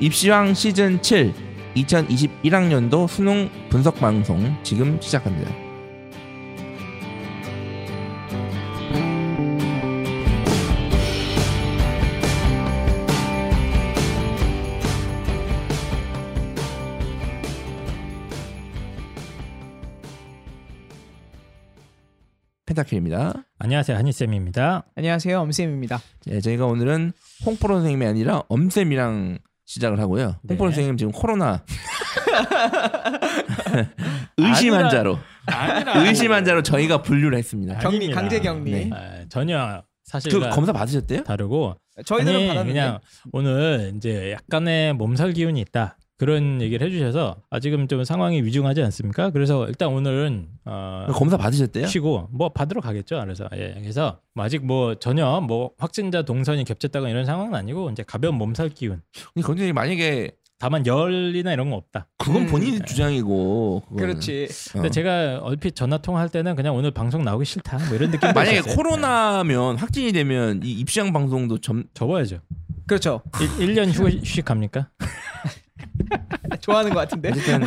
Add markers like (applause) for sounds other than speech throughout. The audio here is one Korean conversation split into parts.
입시왕 시즌 7 2021학년도 수능 분석 방송 지금 시작합니다. 펜타킬입니다. 안녕하세요 한희쌤입니다. 안녕하세요 엄쌤입니다. 네, 저희가 오늘은 홍프로 선생님이 아니라 엄쌤이랑 시작을 하고요. 네. 홍프로 선생님 지금 코로나 의심 환자로 의심 환자로 저희가 분류를 했습니다. 격리. 강제 격리. 네. 아, 전혀 그 사실과 검사 받으셨대요? 다르고 저희들은 아니, 받았는데 그냥 오늘 이제 약간의 몸살 기운이 있다 그런 얘기를 해주셔서 아 지금 좀 상황이 위중하지 않습니까? 그래서 일단 오늘은 어, 검사 받으셨대요? 쉬고 뭐 받으러 가겠죠. 그래서 예, 그래서 뭐 아직 뭐 전혀 뭐 확진자 동선이 겹쳤다가 이런 상황은 아니고 이제 가벼운 몸살 기운. 근데 검사님 만약에 다만 열이나 이런 건 없다. 그건 음. 본인 주장이고 그거는. 그렇지. 어. 근데 제가 얼핏 전화 통화할 때는 그냥 오늘 방송 나오기 싫다 뭐 이런 느낌. 만약에 코로나면 확진이 되면 이 입시왕 방송도 점 접어야죠. 그렇죠. 1, 년 휴식 갑니까? (laughs) 좋아하는 것 같은데. 어쨌든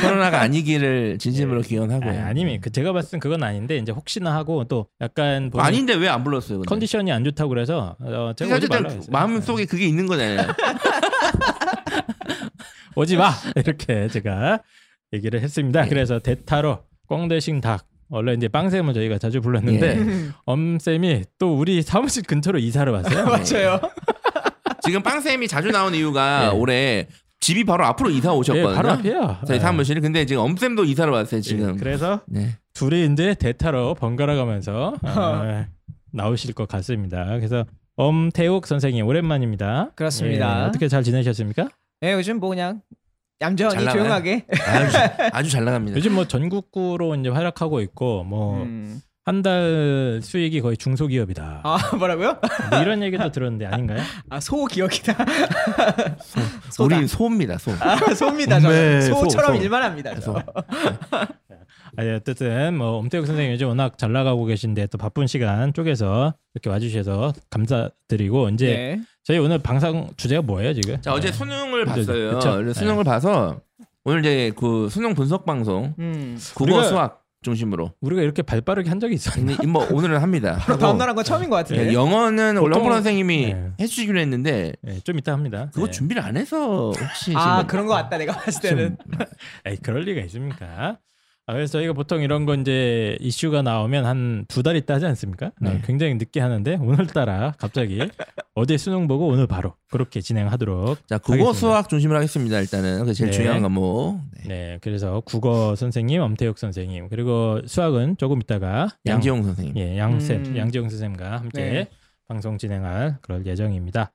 코로나가 아니기를 진심으로 기원하고요. 아, 아니면 그 제가 봤을 땐 그건 아닌데 이제 혹시나 하고 또 약간 아닌데 왜 안 불렀어요? 근데? 컨디션이 안 좋다고 그래서 어, 제가 어쨌든. 마음 속에 그게 있는 거잖아요. (laughs) 오지 마 이렇게 제가 얘기를 했습니다. 예. 그래서 대타로 꽁대싱 닭 원래 이제 빵쌤을 저희가 자주 불렀는데 예. (laughs) 엄쌤이 또 우리 사무실 근처로 이사를 왔어요. 맞아요. 지금 빵쌤이 자주 나온 이유가 예. 올해 집이 바로 앞으로 이사 오셨거든요. 예, 바로 앞이에요. 저희 예. 사무실. 근데 지금 엄쌤도 이사를 왔어요. 지금. 예, 그래서 네. 둘이 이제 대타로 번갈아 가면서 어, (laughs) 나오실 것 같습니다. 그래서 엄태욱 선생님 오랜만입니다. 그렇습니다. 예, 어떻게 잘 지내셨습니까? 네, 요즘 뭐 그냥 잘 얌전히? 조용하게. 아주, 아주 잘 나갑니다. 요즘 뭐 전국구로 이제 활약하고 있고 뭐 음. 한 달 수익이 거의 중소기업이다. 아 뭐라고요? 뭐 이런 얘기도 들었는데 아닌가요? (laughs) 아 소기억이다. (laughs) 소다. 우리 소입니다. 소. 아, 소입니다. 네, 저 소, 소처럼 소. 일만 합니다. 소. 저. 아니 어쨌든 뭐 엄태욱 선생님 요즘 워낙 잘 나가고 계신데 또 바쁜 시간 쪼개서 이렇게 와주셔서 감사드리고 이제 네. 저희 오늘 방송 주제가 뭐예요 지금? 자 어제 수능을 그죠, 봤어요. 그쵸? 그래서 수능을 봐서 오늘 이제 그 수능 분석 방송 음. 국어 수학 중심으로. 우리가 이렇게 발빠르게 한 적이 있었나? 근데 뭐 오늘은 합니다. (laughs) 바로 다음 날한 건 처음인 것 예, 같은데. 영어는 원래 보통- 홍보 선생님이 네. 해주기로 했는데 네, 좀 이따 합니다. 그거 네. 준비를 안 해서 혹시 아 그런 것 같다. 내가 봤을 때는. (laughs) 에이 그럴 리가 있습니까? 아, 그래서 저희가 보통 이런 거 이제 이슈가 나오면 한 두 달 있다 하지 않습니까? 네. 어, 굉장히 늦게 하는데 오늘따라 갑자기 어제 수능 보고 오늘 바로 그렇게 진행하도록 자 국어 하겠습니다. 수학 중심으로 하겠습니다. 일단은 그 제일 네. 중요한 과목. 네. 네, 그래서 국어 선생님 엄태욱 선생님 그리고 수학은 조금 있다가 양, 양지용 선생님. 예, 양쌤 음. 양지영 선생님과 함께 네. 방송 진행할 그럴 예정입니다.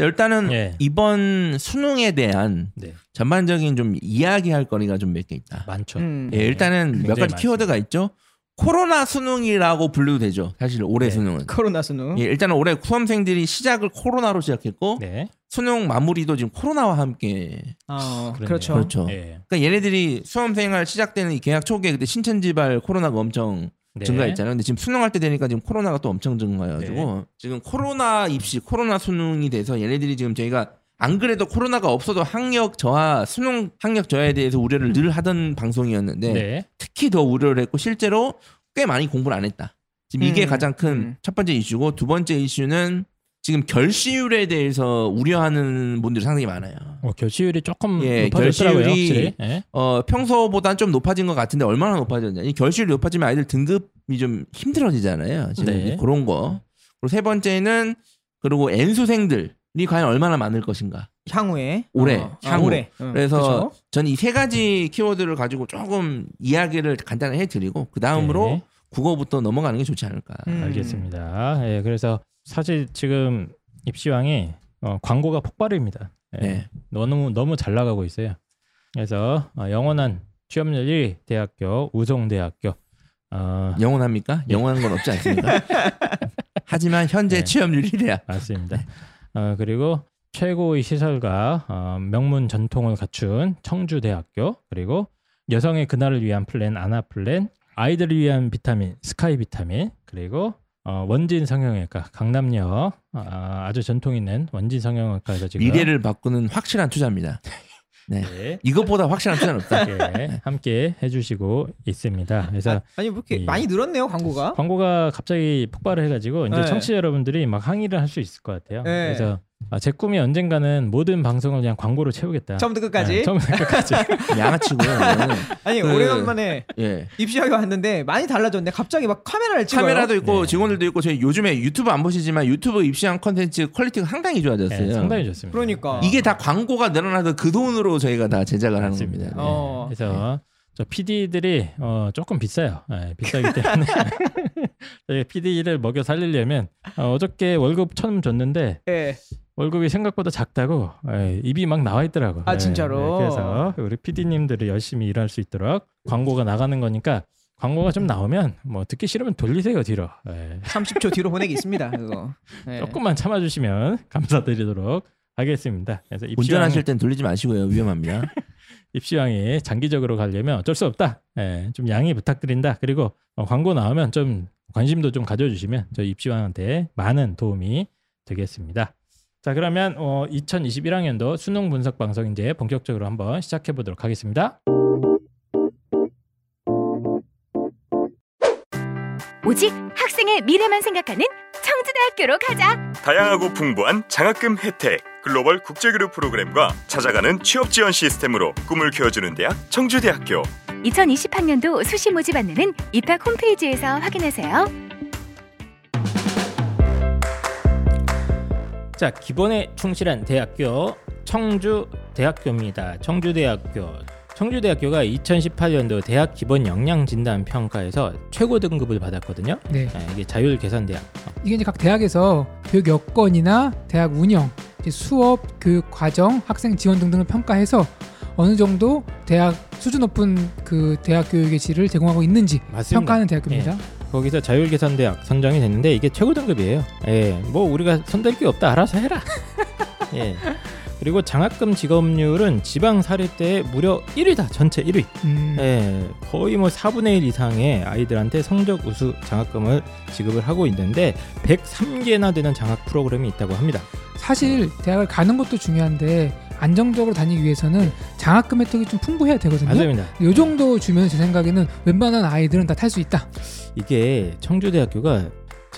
자 일단은 예. 이번 수능에 대한 네, 전반적인 좀 이야기할 거리가 좀 몇 개 있다. 많죠. 음. 예, 일단은 몇 굉장히 가지 키워드가 있죠. 코로나 수능이라고 불려도 되죠. 사실 올해 네. 수능은. 코로나 수능. 예, 일단은 올해 수험생들이 시작을 코로나로 시작했고 네, 수능 마무리도 지금 코로나와 함께. 어, 그러네요. 그렇죠. 그렇죠. 예, 그러니까 얘네들이 수험생활 시작되는 이 계약 초기에 그때 신천지발 코로나가 엄청 네. 증가했잖아요. 근데 지금 수능할 때 되니까 지금 코로나가 또 엄청 증가해가지고 네. 지금 코로나 입시, 코로나 수능이 돼서 얘네들이 지금 저희가 안 그래도 코로나가 없어도 학력 저하, 수능 학력 저하에 대해서 우려를 늘 하던 방송이었는데 네, 특히 더 우려를 했고 실제로 꽤 많이 공부를 안 했다. 지금 이게 음, 가장 큰 음. 첫 번째 이슈고 두 번째 이슈는 지금 결시율에 대해서 우려하는 분들이 상당히 많아요. 어, 결시율이 조금 예, 높아졌더라고요. 결시율이-. 예. 어, 평소보단 좀 높아진 것 같은데 얼마나 높아졌냐. 이 결실이 높아지면 아이들 등급이 좀 힘들어지잖아요. 지금 네. 그런 거. 그리고 세 번째는 그리고 N수생들이 과연 얼마나 많을 것인가. 향후에. 올해, 어, 아, 향후. 올해. 응, 그래서 그쵸? 저는 이 세 가지 키워드를 가지고 조금 이야기를 간단히 해드리고 그 다음으로 네. 국어부터 넘어가는 게 좋지 않을까. 음. 알겠습니다. 예, 그래서 사실 지금 입시왕이 어, 광고가 폭발입니다. 예, 네. 너무 너무 잘 나가고 있어요. 그래서 어, 영원한 취업률 1위 대학교 우송대학교 어, 영원합니까? 영원한 건 없지 않습니까? (laughs) 하지만 현재 네. 취업률 1위야. 맞습니다. 어, 그리고 최고의 시설과 어, 명문 전통을 갖춘 청주대학교 그리고 여성의 그날을 위한 플랜 아나 플랜 아이들을 위한 비타민 스카이 비타민 그리고 어, 원진 성형외과 강남역 아, 아주 전통 있는 원진 성형외과에서 지금 미래를 바꾸는 확실한 투자입니다. 네. 네, 이것보다 확실한 투자는 없다. 예, 함께 해주시고 있습니다. 그래서 아 니 뭐 이렇게 이- 많이 늘었네요 광고가. 광고가 갑자기 폭발을 해가지고 이제 네. 청취자 여러분들이 막 항의를 할 수 있을 것 같아요. 네. 그래서 아, 제 꿈이 언젠가는 모든 방송을 그냥 광고로 채우겠다. 처음부터 끝까지. 네, 처음부터 끝까지. (laughs) 양아치고요. 이거는. (laughs) 아니 그- 오래간만에 예. 입시왕에 왔는데 많이 달라졌네. 갑자기 막 카메라를 찍어요. 카메라도 있고 네. 직원들도 있고 저희 요즘에 유튜브 안 보시지만 유튜브 입시왕 컨텐츠 퀄리티가 상당히 좋아졌어요. 네, 상당히 좋습니다. 그러니까. 이게 다 광고가 늘어나서 그 돈으로 저희가 다 제작을 하는 맞습니다. 겁니다. 네. 어. 그래서 저 PD들이 어, 조금 비싸요. 네, 비싸기 때문에 (laughs) 저희 PD를 먹여 살리려면 어, 어저께 월급 천 줬는데 예. 월급이 생각보다 작다고 예, 입이 막 나와 있더라고. 아, 예, 진짜로? 네, 그래서 우리 PD님들이 열심히 일할 수 있도록 광고가 나가는 거니까 광고가 좀 나오면 뭐 듣기 싫으면 돌리세요 뒤로. 예, 30초 뒤로 보내기 있습니다. 그거. 예. 조금만 참아주시면 감사드리도록 하겠습니다. 그래서 입시왕, 운전하실 땐 돌리지 마시고요. 위험합니다. (laughs) 입시왕이 장기적으로 가려면 어쩔 수 없다. 예, 좀 양해 부탁드린다. 그리고 어, 광고 나오면 좀 관심도 좀 가져주시면 저희 입시왕한테 많은 도움이 되겠습니다. 자 그러면 어, 2021학년도 수능 분석 방송 이제 본격적으로 한번 시작해 보도록 하겠습니다. 오직 학생의 미래만 생각하는 청주대학교로 가자. 다양하고 풍부한 장학금 혜택, 글로벌 국제교류 프로그램과 찾아가는 취업 지원 시스템으로 꿈을 키워주는 대학 청주대학교. 2020학년도 수시 모집 안내는 입학 홈페이지에서 확인하세요. 자 기본에 충실한 대학교 청주대학교입니다. 청주대학교 청주대학교가 2018년도 대학 기본 역량 진단 평가에서 최고 등급을 받았거든요. 네. 예, 이게 자율 계산대학. 이게 이제 각 대학에서 교육 여건이나 대학 운영, 수업, 교육 과정, 학생 지원 등등을 평가해서 어느 정도 대학 수준 높은 그 대학 교육의 질을 제공하고 있는지 맞습니다. 평가하는 대학교입니다. 거기서 자율계산대학 선정이 됐는데 이게 최고 등급이에요. 예, 뭐 우리가 손댈 게 없다 알아서 해라. (laughs) 예. 그리고 장학금 지급률은 지방 사립대의 무려 1위다. 전체 1위. 음, 예, 거의 뭐 4분의 1 이상의 아이들한테 성적 우수 장학금을 지급을 하고 있는데 103개나 되는 장학 프로그램이 있다고 합니다. 사실 대학을 가는 것도 중요한데 안정적으로 다니기 위해서는 장학금 혜택이 좀 풍부해야 되거든요. 맞습니다. 요 정도 주면 제 생각에는 웬만한 아이들은 다 탈 수 있다. 이게 청주대학교가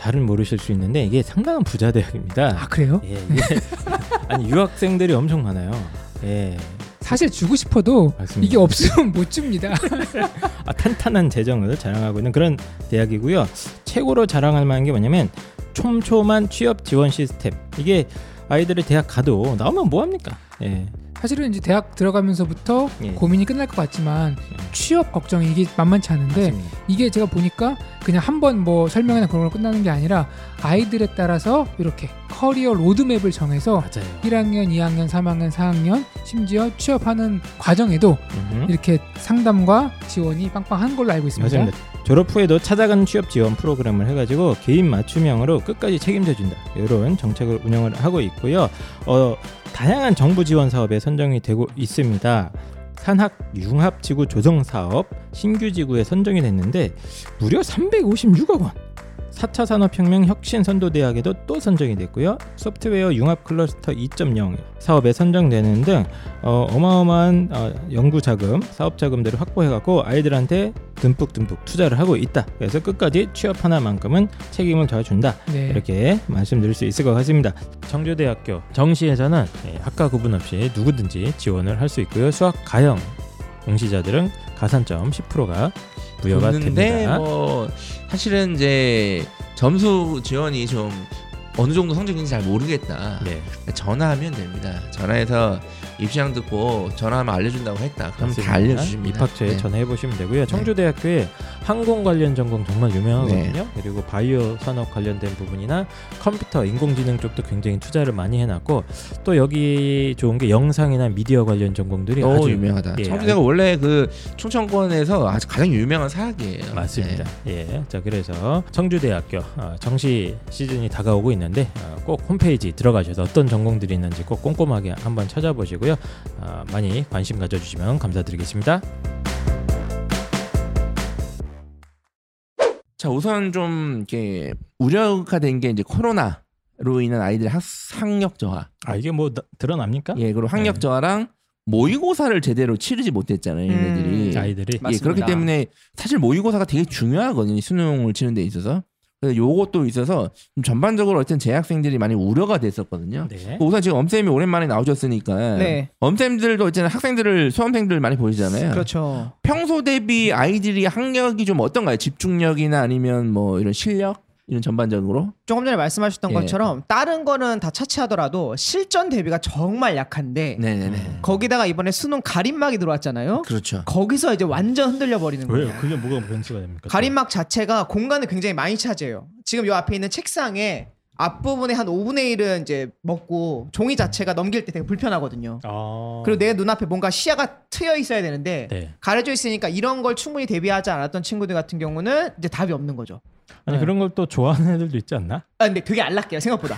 잘은 모르실 수 있는데 이게 상당한 부자 대학입니다. 아 그래요? 예, 이게 (laughs) 아니 유학생들이 엄청 많아요. 예, 사실 주고 싶어도 맞습니다. 이게 없으면 못 줍니다. (laughs) 아, 탄탄한 재정을 자랑하고 있는 그런 대학이고요. 최고로 자랑할 만한 게 뭐냐면 촘촘한 취업 지원 시스템. 이게 아이들이 대학 가도 나오면 뭐 합니까? 예. 사실은 이제 대학 들어가면서부터 예. 고민이 끝날 것 같지만 취업 걱정이 이게 만만치 않은데 맞습니다. 이게 제가 보니까 그냥 한 번 뭐 설명이나 그런 걸로 끝나는 게 아니라 아이들에 따라서 이렇게 커리어 로드맵을 정해서 맞아요. 1학년, 2학년, 3학년, 4학년 심지어 취업하는 과정에도 음흠. 이렇게 상담과 지원이 빵빵한 걸로 알고 있습니다. 맞습니다. 졸업 후에도 찾아가는 취업 지원 프로그램을 해가지고 개인 맞춤형으로 끝까지 책임져 준다. 이런 정책을 운영을 하고 있고요. 어, 다양한 정부 지원 사업에 선정이 되고 있습니다. 산학 융합 지구 조성 사업 신규 지구에 선정이 됐는데 무려 356억 원. 4차 산업혁명 혁신 선도대학에도 또 선정이 됐고요. 소프트웨어 융합 클러스터 2.0 사업에 선정되는 등 어, 어마어마한 어, 연구 자금, 사업 자금들을 확보해갖고 아이들한테 듬뿍듬뿍 투자를 하고 있다. 그래서 끝까지 취업 하나만큼은 책임을 져준다. 네. 이렇게 말씀드릴 수 있을 것 같습니다. 청주대학교 정시에서는 예, 학과 구분 없이 누구든지 지원을 할 수 있고요. 수학, 가형 응시자들은 가산점 10%가 부여가 됩니다. 뭐 사실은 이제 점수 지원이 좀 어느 정도 성적인지 잘 모르겠다. 네, 전화하면 됩니다. 전화해서 입시장 듣고 전화하면 알려준다고 했다. 그럼 맞습니다. 다 알려주십니다. 입학처에 네. 전화해 보시면 되고요. 청주대학교에 항공 관련 전공 정말 유명하거든요. 네. 그리고 바이오 산업 관련된 부분이나 컴퓨터, 인공지능 쪽도 굉장히 투자를 많이 해놨고 또 여기 좋은 게 영상이나 미디어 관련 전공들이 너무 아주 유명하다. 예, 청주대가 원래 그 충청권에서 아주 가장 유명한 사학이에요. 맞습니다. 네. 예. 자, 그래서 청주대학교 어, 정시 시즌이 다가오고 있는데 어, 꼭 홈페이지 들어가셔서 어떤 전공들이 있는지 꼭 꼼꼼하게 한번 찾아보시고요. 어, 많이 관심 가져주시면 감사드리겠습니다. 자 우선 좀 이렇게 우려가 된 게 이제 코로나로 인한 아이들의 학, 학력 저하. 아 이게 뭐 나- 드러납니까? 예 그리고 학력 네. 저하랑 모의고사를 제대로 치르지 못했잖아요 음. 얘네들이. 아이들이 예, 맞습니다. 그렇기 때문에 사실 모의고사가 되게 중요하거든요 수능을 치는 데 있어서. 그래서 요것도 있어서 좀 전반적으로 어떤 재학생들이 많이 우려가 됐었거든요. 네. 우선 지금 엄쌤이 오랜만에 나오셨으니까 네. 엄쌤들도 있잖아요 학생들을 수험생들 많이 보이잖아요. 그렇죠. 평소 대비 아이들이 학력이 좀 어떤가요? 집중력이나 아니면 뭐 이런 실력 이런 전반적으로? 조금 전에 말씀하셨던 예. 것처럼 다른 거는 다 차치하더라도 실전 대비가 정말 약한데 네네네. 거기다가 이번에 수능 가림막이 들어왔잖아요. 그렇죠. 거기서 이제 완전 흔들려 버리는 거예요. 왜요? 그게 뭐가 변수가 됩니까? 가림막 자체가 공간을 굉장히 많이 차지해요. 지금 요 앞에 있는 책상에 앞부분에 한 5분의 1은 이제 먹고 종이 자체가 넘길 때 되게 불편하거든요. 아. 그리고 내 눈앞에 뭔가 시야가 트여 있어야 되는데 네. 가려져 있으니까 이런 걸 충분히 대비하지 않았던 친구들 같은 경우는 이제 답이 없는 거죠. 아니 네. 그런 걸 또 좋아하는 애들도 있지 않나? 아 근데 되게 안락해요 생각보다.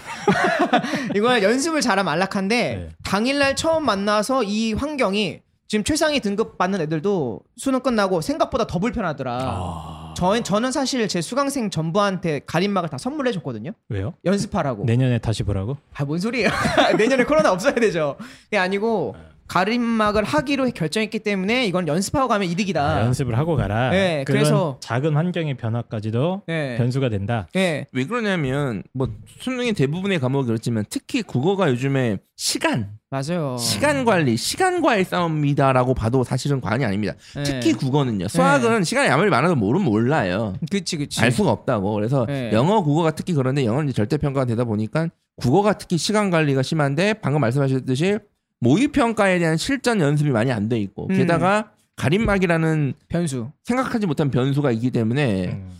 (laughs) 이거는 연습을 잘하면 안락한데 네. 당일날 처음 만나서 이 환경이 지금 최상위 등급 받는 애들도 수능 끝나고 생각보다 더 불편하더라. 아. 저, 저는 사실 제 수강생 전부한테 가림막을 다 선물해 줬거든요. 왜요? 연습하라고. 내년에 다시 보라고? 아 뭔 소리예요? (laughs) 내년에 코로나 없어야 되죠. 그게 아니고 가림막을 하기로 결정했기 때문에 이건 연습하고 가면 이득이다. 아, 연습을 하고 가라. 네, 그런 그래서- 작은 환경의 변화까지도 네. 변수가 된다. 네. 왜 그러냐면 뭐 수능의 대부분의 과목이 그렇지만 특히 국어가 요즘에 시간, 맞아요. 시간 관리, 시간과의 싸움이다라고 봐도 사실은 과언이 아닙니다. 네. 특히 국어는요. 수학은 시간이 아무리 많아도 모르면 몰라요. 그치 그치. 알 수가 없다고. 그래서 네. 영어, 국어가 특히 그런데 영어는 이제 절대 평가가 되다 보니까 국어가 특히 시간 관리가 심한데 방금 말씀하셨듯이 모의 평가에 대한 실전 연습이 많이 안 돼 있고 음. 게다가 가림막이라는 변수. 생각하지 못한 변수가 있기 때문에 음.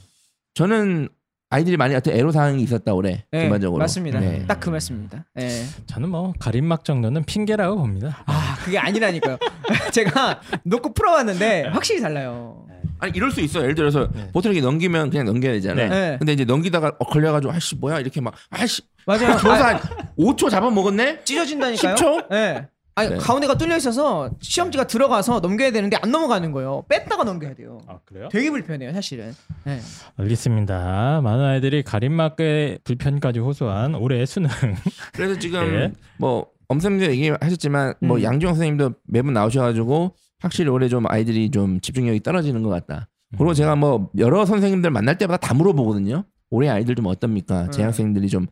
저는 아이들이 많이 어떤 애로 사항이 있었다 올해 네, 전반적으로 맞습니다. 네. 딱그 말씀입니다. 네. 저는 뭐 가림막 정도는 핑계라고 봅니다. 아 그게 아니라니까요. (laughs) 제가 놓고 풀어봤는데 확실히 달라요. 아니 이럴 수 있어. 예를 들어서 네. 보통 이렇게 넘기면 그냥 넘겨야 되잖아요. 네. 근데 이제 넘기다가 어, 걸려가지고 아씨 뭐야 이렇게 막 아씨 맞아요. 줘서 한 5초 잡아먹었네. 찢어진다니까요. 10초? 네. 아니 네. 가운데가 뚫려 있어서 시험지가 들어가서 넘겨야 되는데 안 넘어가는 거예요. 뺐다가 넘겨야 돼요. 아 그래요? 되게 불편해요, 사실은. 네. 알겠습니다. 많은 아이들이 가림막의 불편까지 호소한 올해 수능. (laughs) 그래서 지금 네. 뭐 엄쌤도 얘기하셨지만 뭐 음. 양주영 선생님도 매번 나오셔가지고 확실히 올해 좀 아이들이 좀 집중력이 떨어지는 것 같다. 그리고 음. 제가 뭐 여러 선생님들 만날 때마다 다 물어보거든요. 올해 아이들 좀 네. 어떻습니까? 재학생들이 좀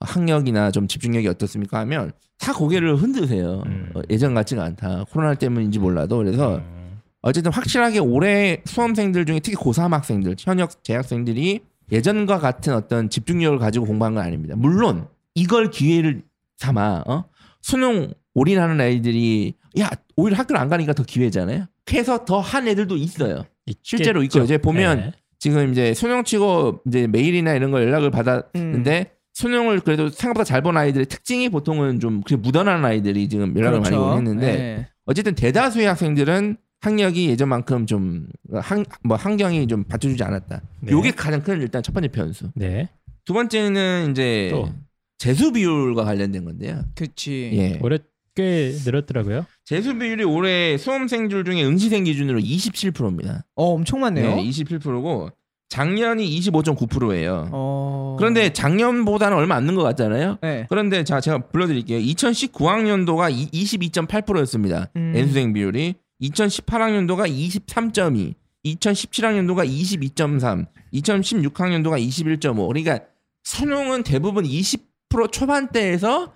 학력이나 좀 집중력이 어떻습니까? 하면 다 고개를 흔드세요. 음. 어, 예전 같지가 않다. 코로나 때문인지 몰라도 그래서 음. 어쨌든 확실하게 올해 수험생들 중에 특히 고3 학생들, 현역 재학생들이 예전과 같은 어떤 집중력을 가지고 공부한 건 아닙니다. 물론 이걸 기회를 삼아 어? 수능 올인하는 아이들이 야 오히려 학교를 안 가니까 더 기회잖아요. 그래서 더 한 애들도 있어요. 실제로 있겠죠. 있고 이제 보면 네. 지금 이제 수능 치고 이제 메일이나 이런 걸 연락을 받았는데 수능을 그래도 생각보다 잘 본 아이들의 특징이 보통은 좀 그렇게 묻어나는 아이들이 지금 연락을 많이 오긴 했는데 네. 어쨌든 대다수의 학생들은 학력이 예전만큼 좀한뭐 환경이 좀 받쳐주지 않았다. 네. 요게 가장 큰 일단 첫 번째 변수. 네. 두 번째는 이제 또. 재수 비율과 관련된 건데요. 그치. 예. 올해 꽤 늘었더라고요. 재수 비율이 올해 수험생들 중에 응시생 기준으로 27%입니다. 어, 엄청 많네요. 네, 27%고 작년이 25.9%예요. 어. 그런데 작년보다는 얼마 안 는 것 같잖아요. 네. 그런데 자 제가 불러드릴게요. 2019학년도가 22.8%였습니다. 음. N수생 비율이 2018학년도가 23.2, 2017학년도가 22.3, 2016학년도가 21.5. 그러니까 수능은 대부분 20% 초반대에서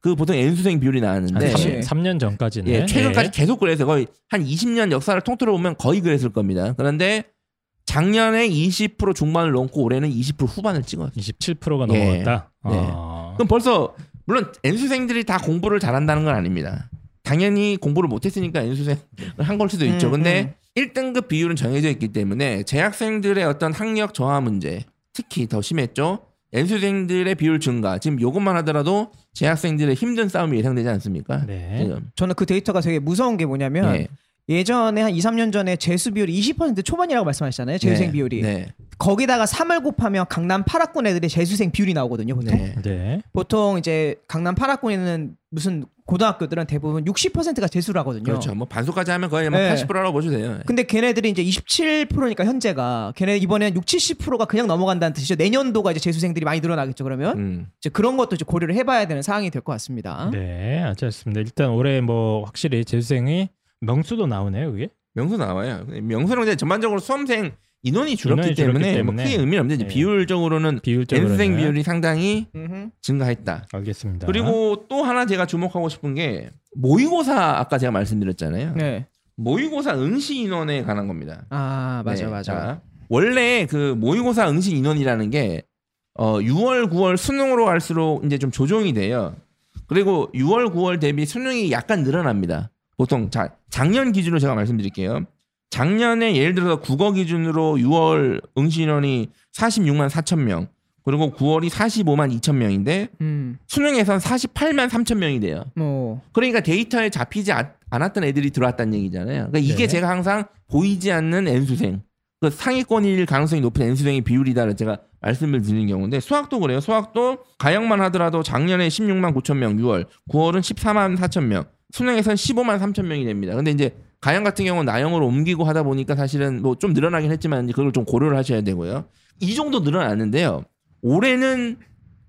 그 보통 N수생 비율이 한 나왔는데 그치. 3, 년 전까지는. 예, 최근까지 네. 계속 그래서 거의 한 20년 역사를 통틀어 보면 거의 그랬을 겁니다. 그런데 작년에 20% 중반을 넘고 올해는 20% 후반을 찍었어요. 27%가 예. 넘어갔다. 네. 아. 그럼 벌써 물론 N수생들이 다 공부를 잘한다는 건 아닙니다. 당연히 공부를 못했으니까 N수생을 한 걸 수도 있죠. 음, 근데 1등급 비율은 정해져 있기 때문에 재학생들의 어떤 학력 저하 문제 특히 더 심했죠. N수생들의 비율 증가 지금 요것만 하더라도 재학생들의 힘든 싸움이 예상되지 않습니까? 네. 지금. 저는 그 데이터가 되게 무서운 게 뭐냐면 예. 예전에 한 2, 3년 전에 재수 비율이 20% 초반이라고 말씀하셨잖아요. 재수생 네. 비율이. 네. 거기다가 3을 곱하면 강남 8학군 애들의 재수생 비율이 나오거든요. 보통. 네. 네. 보통 이제 강남 8학군에는 무슨 고등학교들은 대부분 60%가 재수를 하거든요. 그렇죠. 뭐 반수까지 하면 거의 뭐 네. 80%라고 보셔도 돼요. 근데 걔네들이 이제 27%니까 현재가 걔네 이번엔 6, 70%가 그냥 넘어간다는 뜻이죠. 내년도가 이제 재수생들이 많이 늘어나겠죠. 그러면 음. 이제 그런 것도 이제 고려를 해봐야 되는 상황이 될 것 같습니다. 네, 알겠습니다. 일단 올해 뭐 확실히 재수생이 명수도 나오네요, 그게. 명수 나와요. 명수는 근데 전반적으로 수험생 인원이 줄었기 인원이 줄었기 때문에, 뭐 때문에. 크게 의미는 없는데 이제 네. 비율적으로는 비율적으로는 N수생 비율이 상당히 음흠. 증가했다. 알겠습니다. 그리고 또 하나 제가 주목하고 싶은 게 모의고사 아까 제가 말씀드렸잖아요. 네. 모의고사 응시 인원에 관한 겁니다. 아 맞아 네, 맞아. 자, 원래 그 모의고사 응시 인원이라는 게 어, 6월, 9월 수능으로 갈수록 이제 좀 조정이 돼요. 그리고 6월, 9월 대비 수능이 약간 늘어납니다. 보통 자 작년 기준으로 제가 말씀드릴게요. 작년에 예를 들어서 국어 기준으로 6월 응시 인원이 46만 4천 명, 그리고 9월이 45만 2천 명인데 음. 수능에선 48만 3천 명이 돼요. 뭐 그러니까 데이터에 잡히지 아- 않았던 애들이 들어왔다는 얘기잖아요. 그러니까 이게 네. 제가 항상 보이지 않는 N수생, 그 상위권일 가능성이 높은 N수생의 비율이다를 제가 말씀을 드리는 경우인데 수학도 그래요. 수학도 가형만 하더라도 작년에 16만 9천 명 6월, 9월은 14만 4천 명, 수능에선 15만 3천 명이 됩니다. 근데 이제 가형 같은 경우는 나형으로 옮기고 하다 보니까 사실은 뭐 좀 늘어나긴 했지만 이제 그걸 좀 고려를 하셔야 되고요. 이 정도 늘어났는데요. 올해는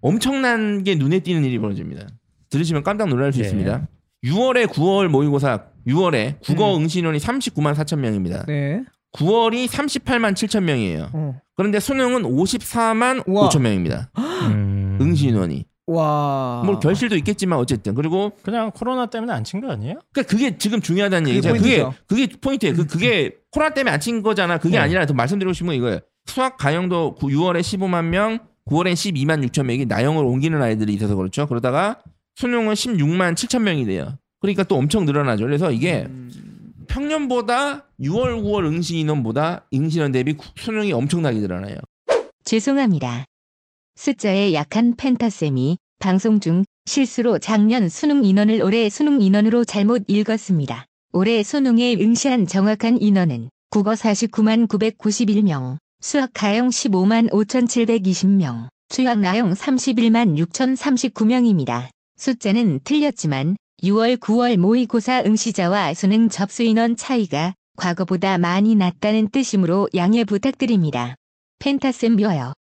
엄청난 게 눈에 띄는 일이 벌어집니다. 들으시면 깜짝 놀랄 수 네. 있습니다. 6월에 9월 모의고사 6월에 국어 응시 인원이 39만 4천 명입니다. 네. 9월이 38만 7천 명이에요. 어. 그런데 수능은 54만 우와. 5천 명입니다. 음, 응시 인원이. 와. 뭐 결실도 있겠지만 어쨌든 그리고 그냥 코로나 때문에 안 친 거 아니에요? 그러니까 그게 지금 중요하다는 그게 얘기죠. 그게 포인트죠. 그게 포인트예요. 그 그게 코로나 때문에 안 친 거잖아. 그게 네. 아니라 더 말씀드리고 싶은 건 이거예요. 수학 가형도 6월에 15만 명, 9월에 12만 6천 명이 나형으로 옮기는 아이들이 있어서 그렇죠. 그러다가 수능은 16만 7천 명이 돼요. 그러니까 또 엄청 늘어나죠. 그래서 이게 음. 평년보다 6월, 9월 응시 인원보다 응시 인원 대비 구- 수능이 엄청나게 늘어나요. 죄송합니다. 숫자에 약한 펜타쌤이 방송 중 실수로 작년 수능 인원을 올해 수능 인원으로 잘못 읽었습니다. 올해 수능에 응시한 정확한 인원은 국어 49만 991명, 수학 가형 15만 5720명, 수학 나형 31만 6039명입니다. 숫자는 틀렸지만 6월 9월 모의고사 응시자와 수능 접수 인원 차이가 과거보다 많이 났다는 뜻이므로 양해 부탁드립니다. 펜타쌤 묘요.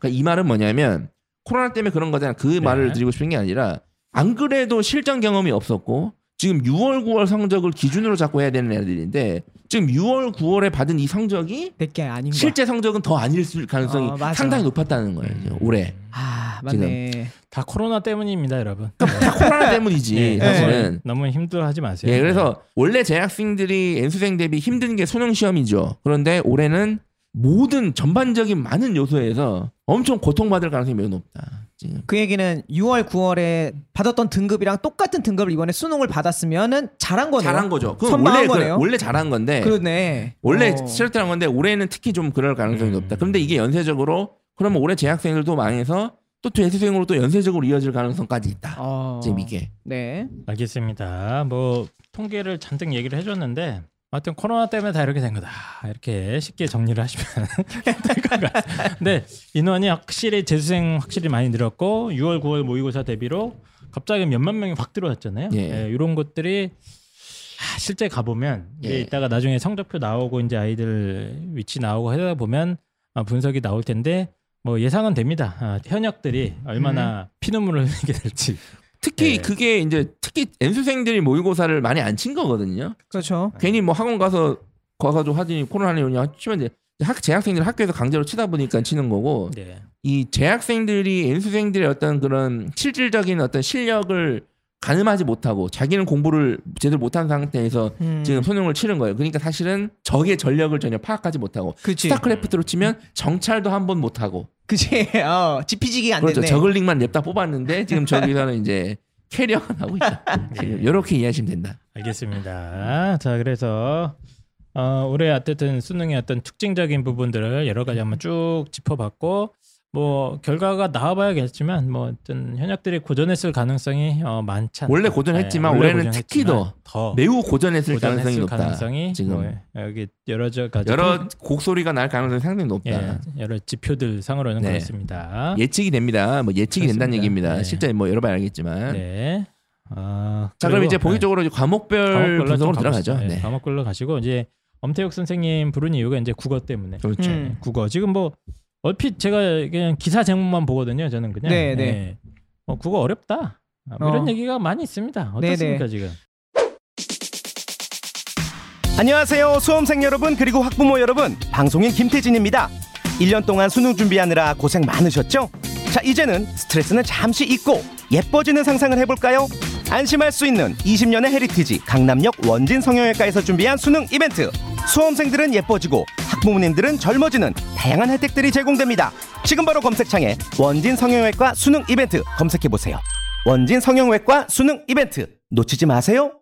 그러니까 이 말은 뭐냐면 코로나 때문에 그런 거잖아. 그 네. 말을 드리고 싶은 게 아니라 안 그래도 실전 경험이 없었고 지금 6월, 9월 성적을 기준으로 잡고 해야 되는 애들인데 지금 6월, 9월에 받은 이 성적이. 실제 성적은 더 아닐 가능성이 어. 상당히 높았다는 거예요. 지금 올해. 아 맞네. 다 코로나 때문입니다, 여러분. 다 코로나 때문이지 네, 사실은. 너무 힘들어하지 마세요. 예, 그래서 원래 재학생들이 N수생 대비 힘든 게 수능 시험이죠. 그런데 올해는 모든 전반적인 많은 요소에서 엄청 고통받을 가능성이 매우 높다. 지금. 그 얘기는 6월 9월에 받았던 등급이랑 똑같은 등급을 이번에 수능을 받았으면은 잘한 거네요. 잘한 거죠. 그건 원래 그- 거네요. 원래 잘한 건데 그러네. 원래 어. 실력들한 건데 올해는 특히 좀 그럴 가능성이 음. 높다. 그런데 이게 연쇄적으로 그러면 올해 재학생들도 망해서 또 재수생으로 또 연쇄적으로 이어질 가능성까지 있다. 어. 지금 이게. 네. 알겠습니다. 뭐 통계를 잔뜩 얘기를 해줬는데 하여튼 코로나 때문에 다 이렇게 된 거다. 이렇게 쉽게 정리를 하시면 (laughs) 될 것 같아요. 근데 인원이 확실히 재수생 확실히 많이 늘었고 6월 9월 모의고사 대비로 갑자기 몇만 명이 확 들어왔잖아요. 예. 이런 것들이 아, 실제 가보면 예. 이따가 나중에 성적표 나오고 이제 아이들 위치 나오고 하다 보면 아, 분석이 나올 텐데 뭐 예상은 됩니다. 아, 현역들이 얼마나 피눈물을 흘리게 될지. 특히 네. 그게 이제 특히 N수생들이 모의고사를 많이 안 친 거거든요. 그렇죠. 괜히 뭐 학원 가서 가가지고 하더니 코로나니 오냐 치면 이제 학 재학생들 학교에서 강제로 치다 보니까 치는 거고 네. 이 재학생들이 N수생들의 어떤 그런 실질적인 어떤 실력을 가늠하지 못하고 자기는 공부를 제대로 못한 상태에서 음. 지금 수능을 치른 거예요. 그러니까 사실은 적의 전력을 전혀 파악하지 못하고 그치. 스타크래프트로 치면 정찰도 한 번 못하고 그치. (laughs) 어, 지피지기 안 그렇죠. 됐네. 저글링만 냅다 뽑았는데 지금 저기서는 이제 캐리어가 나고 있다. (laughs) 지금 이렇게 이해하시면 된다. 알겠습니다. 자, 그래서 어, 올해 어쨌든 수능의 어떤 특징적인 부분들을 여러 가지 한번 쭉 짚어봤고 뭐 결과가 나와봐야겠지만 뭐 어떤 현역들이 고전했을 가능성이 어, 많지 않다. 원래 고전했지만 네, 원래 올해는 특히 고전했지만 더 매우 고전했을 고전했을 가능성이 높다. 가능성이 지금. 뭐 여기 여러 저 가지 여러 곡소리가 날 가능성이 상당히 높다. 예, 여러 지표들 상으로는 네. 그렇습니다. 예측이 됩니다. 뭐 예측이 된다는 그렇습니다. 얘기입니다. 네. 실제 뭐 여러 번 알겠지만 네. 아, 자 그럼 이제 네. 본격적으로 이제 과목별 과목별로 분석으로 좀 들어가죠. 네. 네, 과목별로 가시고 이제 엄태욱 선생님 부른 이유가 이제 국어 때문에. 그렇죠. 음. 네, 국어 지금 뭐 얼핏 제가 그냥 기사 제목만 보거든요. 저는 그냥 네, 네. 네. 어, 국어 어렵다. 아, 뭐 이런 어. 얘기가 많이 있습니다. 네, 어떻습니까 네. 지금? 안녕하세요 수험생 여러분 그리고 학부모 여러분 방송인 김태진입니다 1년 동안 수능 준비하느라 고생 많으셨죠? 자 이제는 스트레스는 잠시 잊고 예뻐지는 상상을 해볼까요? 안심할 수 있는 20년의 heritage 강남역 원진 성형외과에서 준비한 수능 이벤트. 수험생들은 예뻐지고 학부모님들은 젊어지는 다양한 혜택들이 제공됩니다. 지금 바로 검색창에 원진 성형외과 수능 이벤트 검색해 보세요. 원진 성형외과 수능 이벤트. 놓치지 마세요.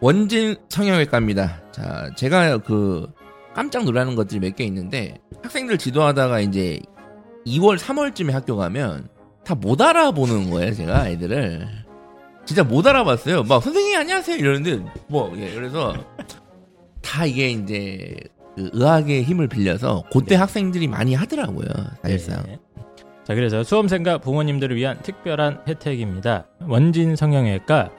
원진 성형외과입니다. 자, 제가 그 깜짝 놀라는 것들이 몇 개 있는데 학생들 지도하다가 이제 2월, 3월쯤에 학교 가면 다 못 알아보는 거예요, 제가 애들을. 진짜 못 알아봤어요. 막 선생님 안녕하세요 이러는데 뭐 예, 그래서 다 이게 이제 그 의학의 힘을 빌려서 그때 학생들이 많이 하더라고요, 사실상. 네. 자 그래서 수험생과 부모님들을 위한 특별한 혜택입니다. 원진 성형외과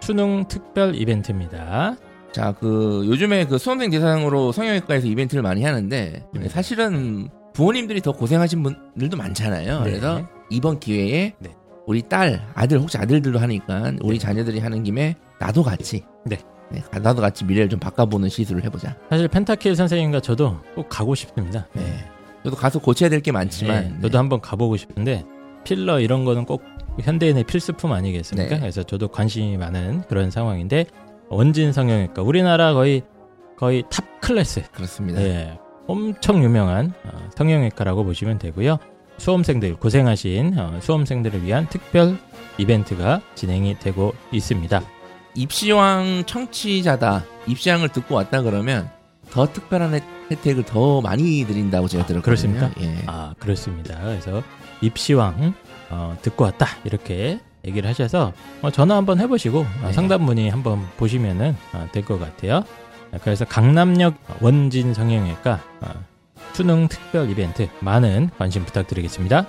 수능 특별 이벤트입니다. 자, 그 요즘에 그 수험생 대상으로 성형외과에서 이벤트를 많이 하는데 네. 사실은 부모님들이 더 고생하신 분들도 많잖아요. 네. 그래서 이번 기회에 네. 우리 딸, 아들 혹시 아들들도 하니까 우리 자녀들이 하는 김에 나도 같이 네. 네, 나도 같이 미래를 좀 바꿔보는 시술을 해보자. 사실 펜타킬 선생님과 저도 꼭 가고 싶습니다. 네. 저도 가서 고쳐야 될게 네, 많지만 저도 한번 가보고 싶은데 필러 이런 거는 꼭 현대인의 필수품 아니겠습니까? 네. 그래서 저도 관심이 많은 그런 상황인데 원진 성형외과 우리나라 거의 거의 top class 네, 그렇습니다. 예, 엄청 유명한 어, 성형외과라고 보시면 되고요. 수험생들 고생하신 어, 수험생들을 위한 특별 이벤트가 진행이 되고 있습니다. 입시왕 청취자다. 입시왕을 듣고 왔다 그러면 더 특별한 혜- 혜택을 더 많이 드린다고 제가 들었거든요. 그렇습니까? 예. 아 그렇습니다. 그래서 입시왕 어, 듣고 왔다 이렇게 얘기를 하셔서 어, 전화 한번 해보시고 어, 네. 상담 문의 한번 보시면은 어, 될것 같아요. 어, 그래서 강남역 원진 성형외과 어, 수능 특별 이벤트 많은 관심 부탁드리겠습니다.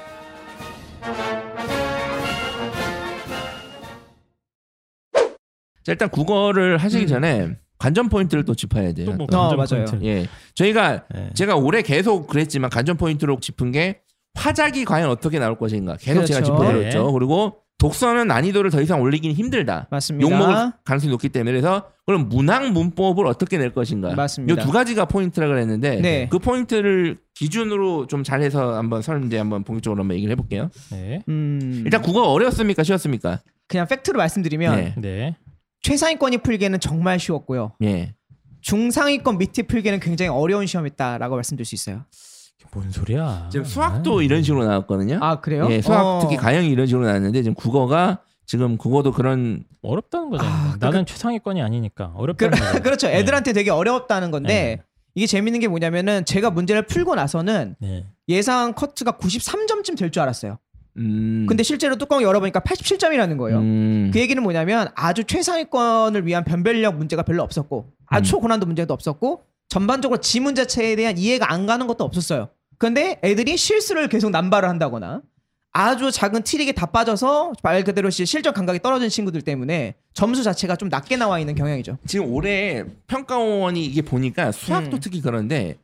자, 일단 국어를 하시기 음. 전에 관전 포인트를 또 짚어야 돼요. 또뭐 어, 관전 맞아요. 포인트. 예. 저희가 예. 제가 올해 계속 그랬지만 관전 포인트로 짚은 게 화작이 과연 어떻게 나올 것인가 계속 제가 그렇죠. 짚어드렸죠. 네. 그리고 독서는 난이도를 더 이상 올리기는 힘들다. 맞습니다. 욕먹을 가능성이 높기 때문에 그래서 그럼 문학 문법을 어떻게 낼 것인가. 맞습니다. 이 두 가지가 포인트라 그랬는데 네. 그 포인트를 기준으로 좀 잘해서 한번 설문제 한번 본격적으로 한번 얘기를 해볼게요. 네. 음, 일단 국어 어려웠습니까? 쉬웠습니까? 그냥 팩트로 말씀드리면 네. 네. 최상위권이 풀기에는 정말 쉬웠고요. 예. 중상위권 밑에 풀기에는 굉장히 어려운 시험이었다라고 말씀드릴 수 있어요. 뭔 소리야? 지금 수학도 이런 식으로 나왔거든요. 아 그래요? 예, 수학 어. 특히 가형이 이런 식으로 나왔는데 지금 국어가 지금 국어도 그런 어렵다는 거잖아요. 아, 그러니까- 나는 최상위권이 아니니까 그, 어렵다는 거죠. (laughs) 그렇죠. 애들한테 되게 어려웠다는 건데 네. 이게 재밌는 게 뭐냐면은 제가 문제를 풀고 나서는 네. 예상 커트가 93점쯤 될 줄 알았어요. 음. 근데 실제로 뚜껑 열어보니까 87점이라는 거예요. 음. 그 얘기는 뭐냐면 아주 최상위권을 위한 변별력 문제가 별로 없었고 아주 음. 초고난도 문제도 없었고 전반적으로 지문 자체에 대한 이해가 안 가는 것도 없었어요. 근데 애들이 실수를 계속 남발을 한다거나 아주 작은 트릭에 다 빠져서 말 그대로 시- 실전 감각이 떨어진 친구들 때문에 점수 자체가 좀 낮게 나와 있는 경향이죠. 지금 올해 평가원이 이게 보니까 수학도 음. 특히 그런데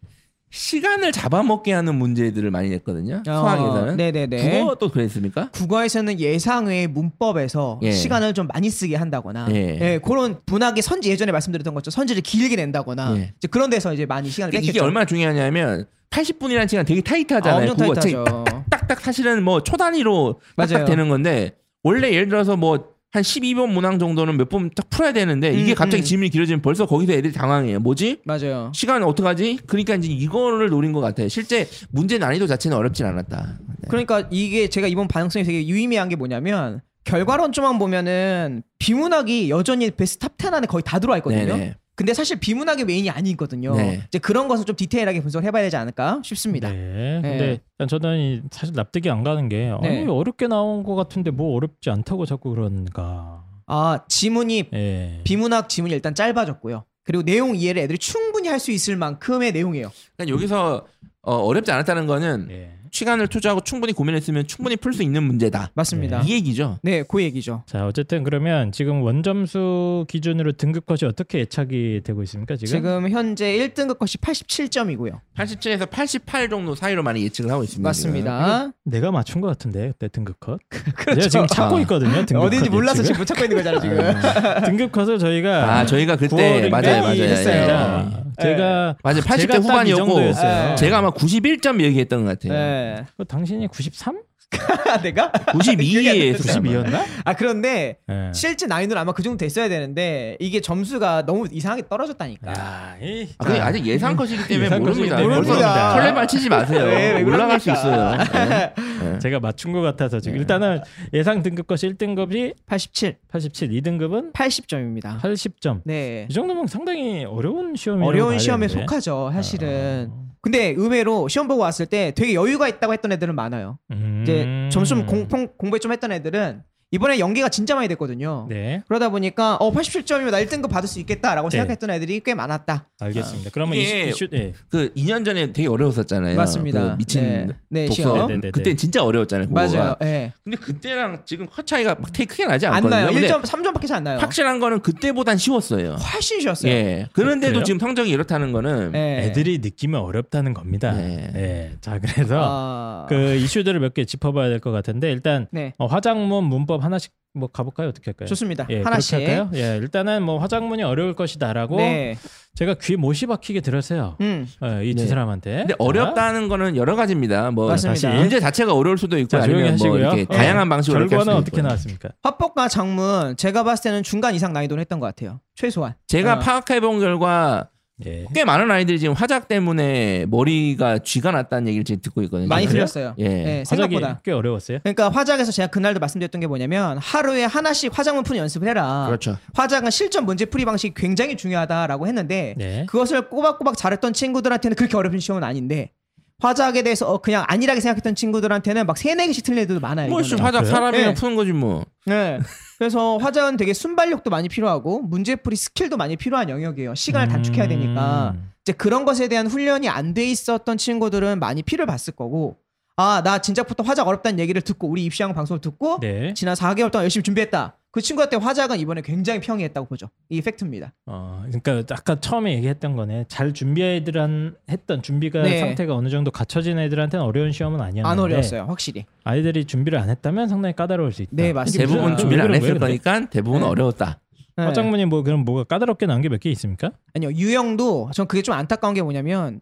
시간을 잡아먹게 하는 문제들을 많이 냈거든요. 수학에서는. 어, 네네네. 국어도 그랬습니까? 국어에서는 예상외 문법에서 예. 시간을 좀 많이 쓰게 한다거나 예. 예, 그런 문학의 선지 예전에 말씀드렸던 것처럼 선지를 길게 낸다거나 예. 이제 그런 데서 이제 많이 시간을 이게 뺏겼죠. 얼마나 중요하냐면 80분이라는 시간 되게 아, 타이트하잖아요. 엄청 국어 타이트하죠. 책 딱딱 사실은 뭐 초 단위로 딱딱 맞아요. 되는 건데 원래 예를 들어서 뭐 한 12번 문항 정도는 몇 번 딱 풀어야 되는데 이게 음, 갑자기 음. 지문이 길어지면 벌써 거기서 애들이 당황해요. 뭐지? 맞아요. 시간 어떡하지? 그러니까 이제 이거를 노린 것 같아요. 실제 문제 난이도 자체는 어렵진 않았다. 네. 그러니까 이게 제가 이번 반응성이 되게 유의미한 게 뭐냐면 결과론조만 보면은 비문학이 여전히 best top10 안에 거의 다 들어와 있거든요. 네네. 근데 사실 비문학이 메인이 아니거든요. 네. 이제 그런 것을 좀 디테일하게 분석을 해봐야 되지 않을까 싶습니다. 네. 네. 근데 일단 저는 이- 사실 납득이 안 가는 게 아니 네. 어렵게 나온 것 같은데 뭐 어렵지 않다고 자꾸 그런가. 아 지문이 예. 비문학 지문이 일단 짧아졌고요. 그리고 내용 이해를 애들이 충분히 할 수 있을 만큼의 내용이에요. 그러니까 여기서 어, 어렵지 않았다는 거는 예. 시간을 투자하고 충분히 고민했으면 충분히 풀 수 있는 문제다. 맞습니다. 이 얘기죠. 네, 그 얘기죠. 자 어쨌든 그러면 지금 원점수 기준으로 등급 컷이 어떻게 예착이 되고 있습니까 지금? 지금 현재 1등급 것이 87점이고요. 87에서 88 정도 사이로 많이 예측을 하고 있습니다. 맞습니다. 내가 맞춘 것 같은데 그때 등급 컷. (laughs) 그렇죠. 제가 지금 찾고 아. 있거든요. 등급 어딘지 컷 몰라서 예측을. 지금 못 찾고 있는 거잖아 지금. 등급 컷을 저희가 아 저희가 그때 9월인가 맞아요 맞아요. 했어요. 예, 예. 제가 맞아요. 80대 제가 딱이 후반이었고 정도였어요. 제가 아마 91점 얘기했던 것 같아요. 네. 그 당신이 93? (laughs) 내가? 92에 92였나? 아 그런데 네. 실제 나이는 아마 그 정도 됐어야 되는데 이게 점수가 너무 이상하게 떨어졌다니까. 아, 이, 아, 근데 아직 예상 컷이기 때문에 예상 모릅니다. 때문에 모릅니다. 설레발 치지 마세요. 왜, 왜 올라갈 수? 있어요. 네. 네. 제가 맞춘 것 같아서 지금 네. 일단은 예상 등급 컷이 1등급이 87, 87, 2등급은 80점입니다. 80점. 네. 이 정도면 상당히 어려운 시험이라고 어려운 시험에. 속하죠, 사실은. 어. 근데 의외로 시험 보고 왔을 때 되게 여유가 있다고 했던 애들은 많아요. 음. 이제 점수 공, 공부에 좀 했던 애들은 이번에 연계가 진짜 많이 됐거든요. 네, 그러다 보니까 어 87점이면 나 1등급 받을 수 있겠다라고 네. 생각했던 애들이 꽤 많았다. 알겠습니다. 그러면 이게 이슈, 이슈 예. 그 2년 전에 되게 어려웠었잖아요. 맞습니다. 그 미친 네. 네, 독서. 시험. 네, 네, 네. 그때 진짜 어려웠잖아요. 그거가. 맞아요. 예. 근데 그때랑 지금 컷 차이가 막 되게 크게 나지 안 않거든요. 나요. 근데 1점 3점밖에 안 나요. 확실한 거는 그때보단 쉬웠어요. 훨씬 쉬웠어요. 예. 그런데도 그래요? 지금 성적이 이렇다는 거는 예. 애들이 느끼면 어렵다는 겁니다. 네. 네. 자, 그래서 아... 그 이슈들을 몇 개 짚어봐야 될 것 같은데 일단 네. 어, 화장문 문법 하나씩 뭐 가볼까요? 어떻게 할까요? 좋습니다. 예, 하나씩. 할까요? 예, 일단은 뭐 화장문이 어려울 것이다라고 네. 제가 귀에 못이 박히게 들었어요. 음. 예, 이두 네. 사람한테. 근데 어렵다는 거는 여러 가지입니다. 뭐 맞습니다. 문제 자체가 어려울 수도 있고 자, 조용히 아니면 뭐. 이렇게 예. 다양한 방식으로 이렇게 할 결과는 수도 어떻게 있고요. 나왔습니까? 화법과 장문 제가 봤을 때는 중간 이상 난이도는 했던 것 같아요. 최소한. 제가 어. 파악해 본 결과 예. 꽤 많은 아이들이 지금 화작 때문에 머리가 쥐가 났다는 얘기를 지금 듣고 있거든요. 많이? 틀렸어요. 예. 네, 화작이 생각보다. 꽤 어려웠어요. 그러니까 화작에서 제가 그날도 말씀드렸던 게 뭐냐면 하루에 하나씩 화작문 푸는 연습을 해라. 그렇죠. 화작은 실전 문제 풀이 방식이 굉장히 중요하다라고 했는데 네. 그것을 꼬박꼬박 잘했던 친구들한테는 그렇게 어려운 시험은 아닌데 화작에 대해서 어, 그냥 안일하게 생각했던 친구들한테는 막 세네 개씩 틀린 애들도 많아요. 뭐 이거는. 씨, 화작 그래요? 사람이랑 네. 푸는 거지 뭐. 네. 그래서 화작은 되게 순발력도 많이 필요하고 문제풀이 스킬도 많이 필요한 영역이에요. 시간을 단축해야 되니까. 음. 이제 그런 것에 대한 훈련이 안 돼 있었던 친구들은 많이 피를 봤을 거고 아 나 진작부터 화작 어렵다는 얘기를 듣고 우리 입시왕 방송을 듣고 네. 지난 4개월 동안 열심히 준비했다. 그 친구한테 화작은 이번에 굉장히 평이했다고 보죠. 이게 팩트입니다. 어, 그러니까 아까 처음에 얘기했던 거네. 잘 준비 애들한 했던 준비가 네. 상태가 어느 정도 갖춰진 애들한테는 어려운 시험은 아니었는데 안 어려웠어요, 확실히. 아이들이 준비를 안 했다면 상당히 까다로울 수 있다. 네, 맞습니다. 대부분 준비를 왜안 했을? 거니까 대부분 네. 어려웠다. 네. 화장문이 뭐 그럼 뭐가 까다롭게 나온 게 몇 개 있습니까? 아니요, 유형도 전 그게 좀 안타까운 게 뭐냐면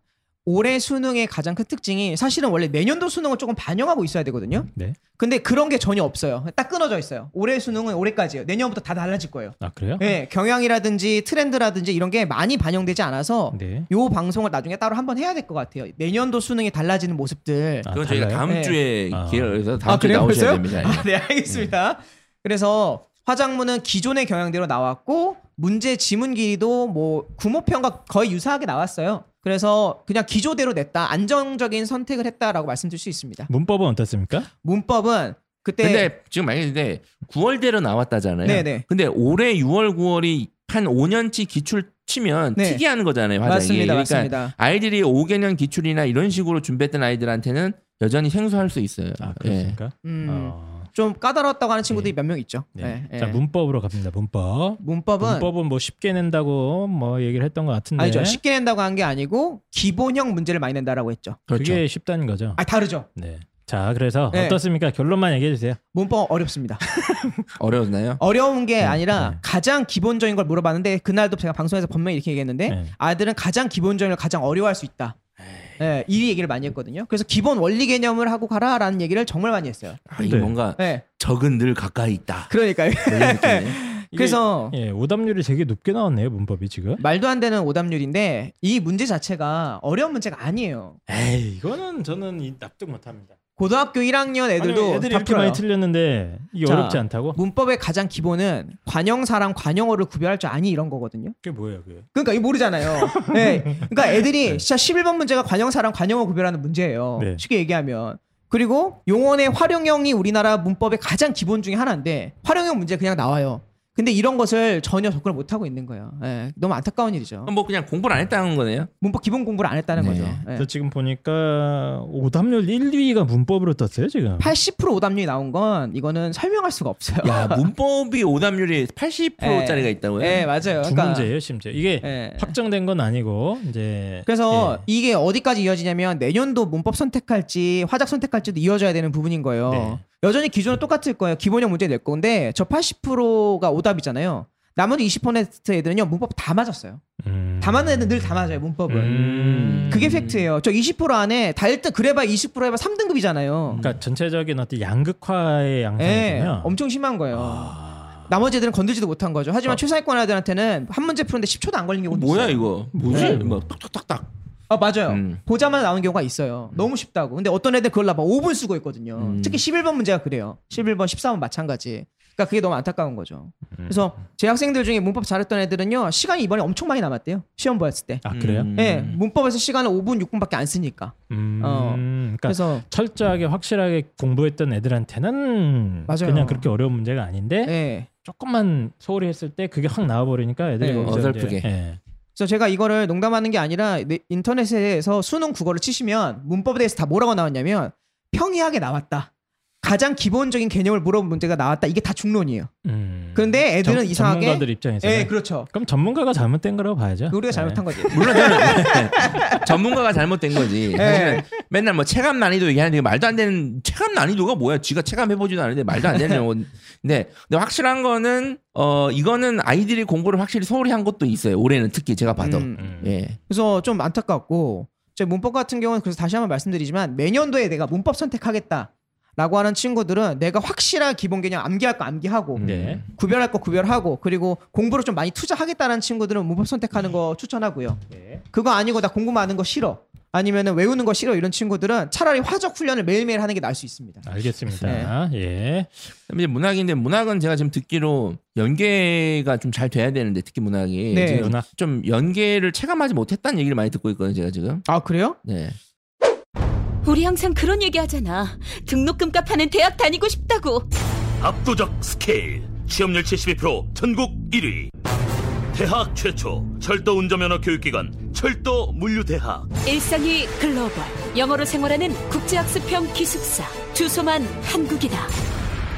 올해 수능의 가장 큰 특징이 사실은 원래 내년도 수능을 조금 반영하고 있어야 되거든요. 네. 근데 그런 게 전혀 없어요. 딱 끊어져 있어요. 올해 수능은 올해까지예요. 내년부터 다 달라질 거예요. 아 그래요? 네, 경향이라든지 트렌드라든지 이런 게 많이 반영되지 않아서 네. 요 방송을 나중에 따로 한번 해야 될 것 같아요. 내년도 수능이 달라지는 모습들. 아, 그건 저희가 달라요? 다음 네. 주에 아. 기회를 해서 다음 아, 주에 그래요? 나오셔야 벌써요? 됩니다. 예. 아, 네, 알겠습니다. 그래서 화작문은 기존의 경향대로 나왔고 문제 지문 길이도 뭐 구모평과 거의 유사하게 나왔어요. 그래서 그냥 기조대로 냈다. 안정적인 선택을 했다라고 말씀드릴 수 있습니다. 문법은 어떻습니까? 문법은 그때 근데 지금 만약에 9월대로 나왔다잖아요. 네네. 근데 올해 6월 9월이 한 5년치 기출 치면 네. 특이한 거잖아요. 화장이. 맞습니다, 그러니까 맞습니다. 아이들이 5개년 기출이나 이런 식으로 준비했던 아이들한테는 여전히 생소할 수 있어요. 아 예. 그렇습니까? 음, 어, 좀 까다로웠다고 하는 친구들이 몇 명 있죠. 네. 네, 자 네. 문법으로 갑니다. 문법. 문법은 문법은 뭐 쉽게 낸다고 뭐 얘기를 했던 것 같은데 아니죠. 쉽게 낸다고 한 게 아니고 기본형 문제를 많이 낸다라고 했죠. 그렇죠. 그게 쉽다는 거죠. 아 다르죠. 네. 자 그래서 네. 어떻습니까? 결론만 얘기해 주세요. 문법 어렵습니다. (laughs) 어려웠나요? 어려운 게 아니라 네. 가장 기본적인 걸 물어봤는데 그날도 제가 방송에서 분명히 이렇게 얘기했는데 네. 아들은 가장 기본적인 걸 가장 어려워할 수 있다. 네, 이 얘기를 많이 했거든요. 그래서 기본 원리 개념을 하고 가라라는 얘기를 정말 많이 했어요. 아, 이게 네. 뭔가 네, 적은 늘 가까이 있다. 그러니까요. 뭐. (laughs) 이게, 그래서 예 오답률이 되게 높게 나왔네요 문법이 지금. 말도 안 되는 오답률인데 이 문제 자체가 어려운 문제가 아니에요. 에이 이거는 저는 이 납득 못합니다. 고등학교 1학년 애들도 아니, 애들이 다 이렇게 풀어요. 많이 틀렸는데 이게 자, 어렵지 않다고? 문법의 가장 기본은 관형사랑 관형어를 구별할 줄 아니 이런 거거든요. 그게 뭐예요 그게? 그러니까 이거 모르잖아요. (laughs) 네. 그러니까 애들이 진짜 11번 문제가 관형사랑 관형어 구별하는 문제예요. 네. 쉽게 얘기하면. 그리고 용언의 활용형이 우리나라 문법의 가장 기본 중에 하나인데 활용형 문제 그냥 나와요. 근데 이런 것을 전혀 접근을 못 하고 있는 거예요. 예, 너무 안타까운 일이죠. 뭐 그냥 공부를 안 했다는 거네요. 문법 기본 공부를 안 했다는 네. 거죠. 예. 그래서 지금 보니까 오답률 1, 2위가 문법으로 떴어요 지금. 80% 오답률이 나온 건 이거는 설명할 수가 없어요. 야 문법이 오답률이 80%짜리가 있다고요? 예, 맞아요. 두 문제예요 심지어. 이게 예. 확정된 건 아니고 이제 그래서 예. 이게 어디까지 이어지냐면 내년도 문법 선택할지 화작 선택할지도 이어져야 되는 부분인 거예요. 네. 여전히 기존은 똑같을 거예요. 기본형 문제 낼 건데 저 80%가 오답이잖아요. 나머지 20% 애들은요 문법 다 맞았어요. 음. 다 맞는 애들 늘 다 맞아요 문법을. 음. 그게 팩트예요. 저 20% 안에 다 1등 그래봐 20% 해봐 3등급이잖아요. 그러니까 전체적인 어떤 양극화의 예, 양상이군요. 엄청 심한 거예요. 아. 나머지 애들은 건들지도 못한 거죠. 하지만 어. 최상위권 애들한테는 한 문제 푸는데 10초도 안 걸린 경우도 뭐야 있어요. 이거? 뭐지? 네. 뭐 탁탁탁탁. 아 맞아요. 음. 보자마자 나오는 경우가 있어요. 너무 쉽다고. 근데 어떤 애들 그걸 막 5분 쓰고 있거든요. 음. 특히 11번 문제가 그래요. 11번, 14번 마찬가지. 그러니까 그게 너무 안타까운 거죠. 음. 그래서 제 학생들 중에 문법 잘했던 애들은요 시간이 이번에 엄청 많이 남았대요. 시험 보았을 때. 아 그래요? 음. 예, 문법에서 시간을 5분, 6분밖에 안 쓰니까. 음. 어. 그러니까 그래서 철저하게 확실하게 공부했던 애들한테는 맞아요. 그냥 그렇게 어려운 문제가 아닌데 예. 조금만 소홀히 했을 때 그게 확 나와버리니까 애들이 네. 어설프게. 이제, 예. 그래서 제가 이거를 농담하는 게 아니라 네- 인터넷에서 수능 국어를 치시면 문법에 대해서 다 뭐라고 나왔냐면 평이하게 나왔다. 가장 기본적인 개념을 물어본 문제가 나왔다. 이게 다 중론이에요. 음. 그런데 애들은 전- 이상하게 전문가들 입장에서 예, 그렇죠. 그럼 전문가가 잘못된 거라고 봐야죠. 우리가 예. 잘못한 거지. 물론 저는 (laughs) 전문가가 잘못된 거지. 네. 사실은 맨날 뭐 체감 난이도 얘기하는데 말도 안 되는 체감 난이도가 뭐야? 쥐가 체감 해 보지도 않는데 말도 안 되는 건. 근데, 근데 확실한 거는 어 이거는 아이들이 공부를 확실히 소홀히 한 것도 있어요. 올해는 특히 제가 봐도. 음. 음. 예. 그래서 좀 안타깝고 제 문법 같은 경우는 그래서 다시 한번 말씀드리지만 내년도에 내가 문법 선택하겠다. 라고 하는 친구들은 내가 확실한 기본 개념 암기할 거 암기하고 네. 구별할 거 구별하고 그리고 공부를 좀 많이 투자하겠다는 친구들은 문법 선택하는 거 추천하고요. 네. 그거 아니고 나 공부 많은 거 싫어. 아니면은 외우는 거 싫어 이런 친구들은 차라리 화적 훈련을 매일매일 하는 게 나을 수 있습니다. 알겠습니다. 예. 그다음에 이제 문학인데 문학은 제가 지금 듣기로 연계가 좀 잘 돼야 되는데 특히 문학이 네. 좀 연계를 체감하지 못했다는 얘기를 많이 듣고 있거든요. 제가 지금. 아 그래요? 네. 우리 항상 그런 얘기 하잖아. 등록금 값 하는 대학 다니고 싶다고. 압도적 스케일 취업률 72% 전국 1위 대학 최초 철도 운전면허 교육기관 철도 물류대학 일상이 글로벌. 영어로 생활하는 국제학습형 기숙사. 주소만 한국이다.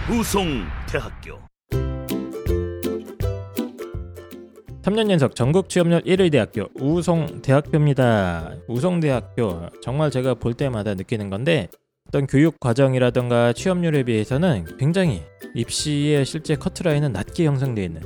우송대학교 3년 연속 전국 취업률 1위 대학교 우송대학교입니다. 우송대학교 정말 제가 볼 때마다 느끼는 건데 어떤 교육 과정이라든가 취업률에 비해서는 굉장히 입시의 실제 커트라인은 낮게 형성되어 있는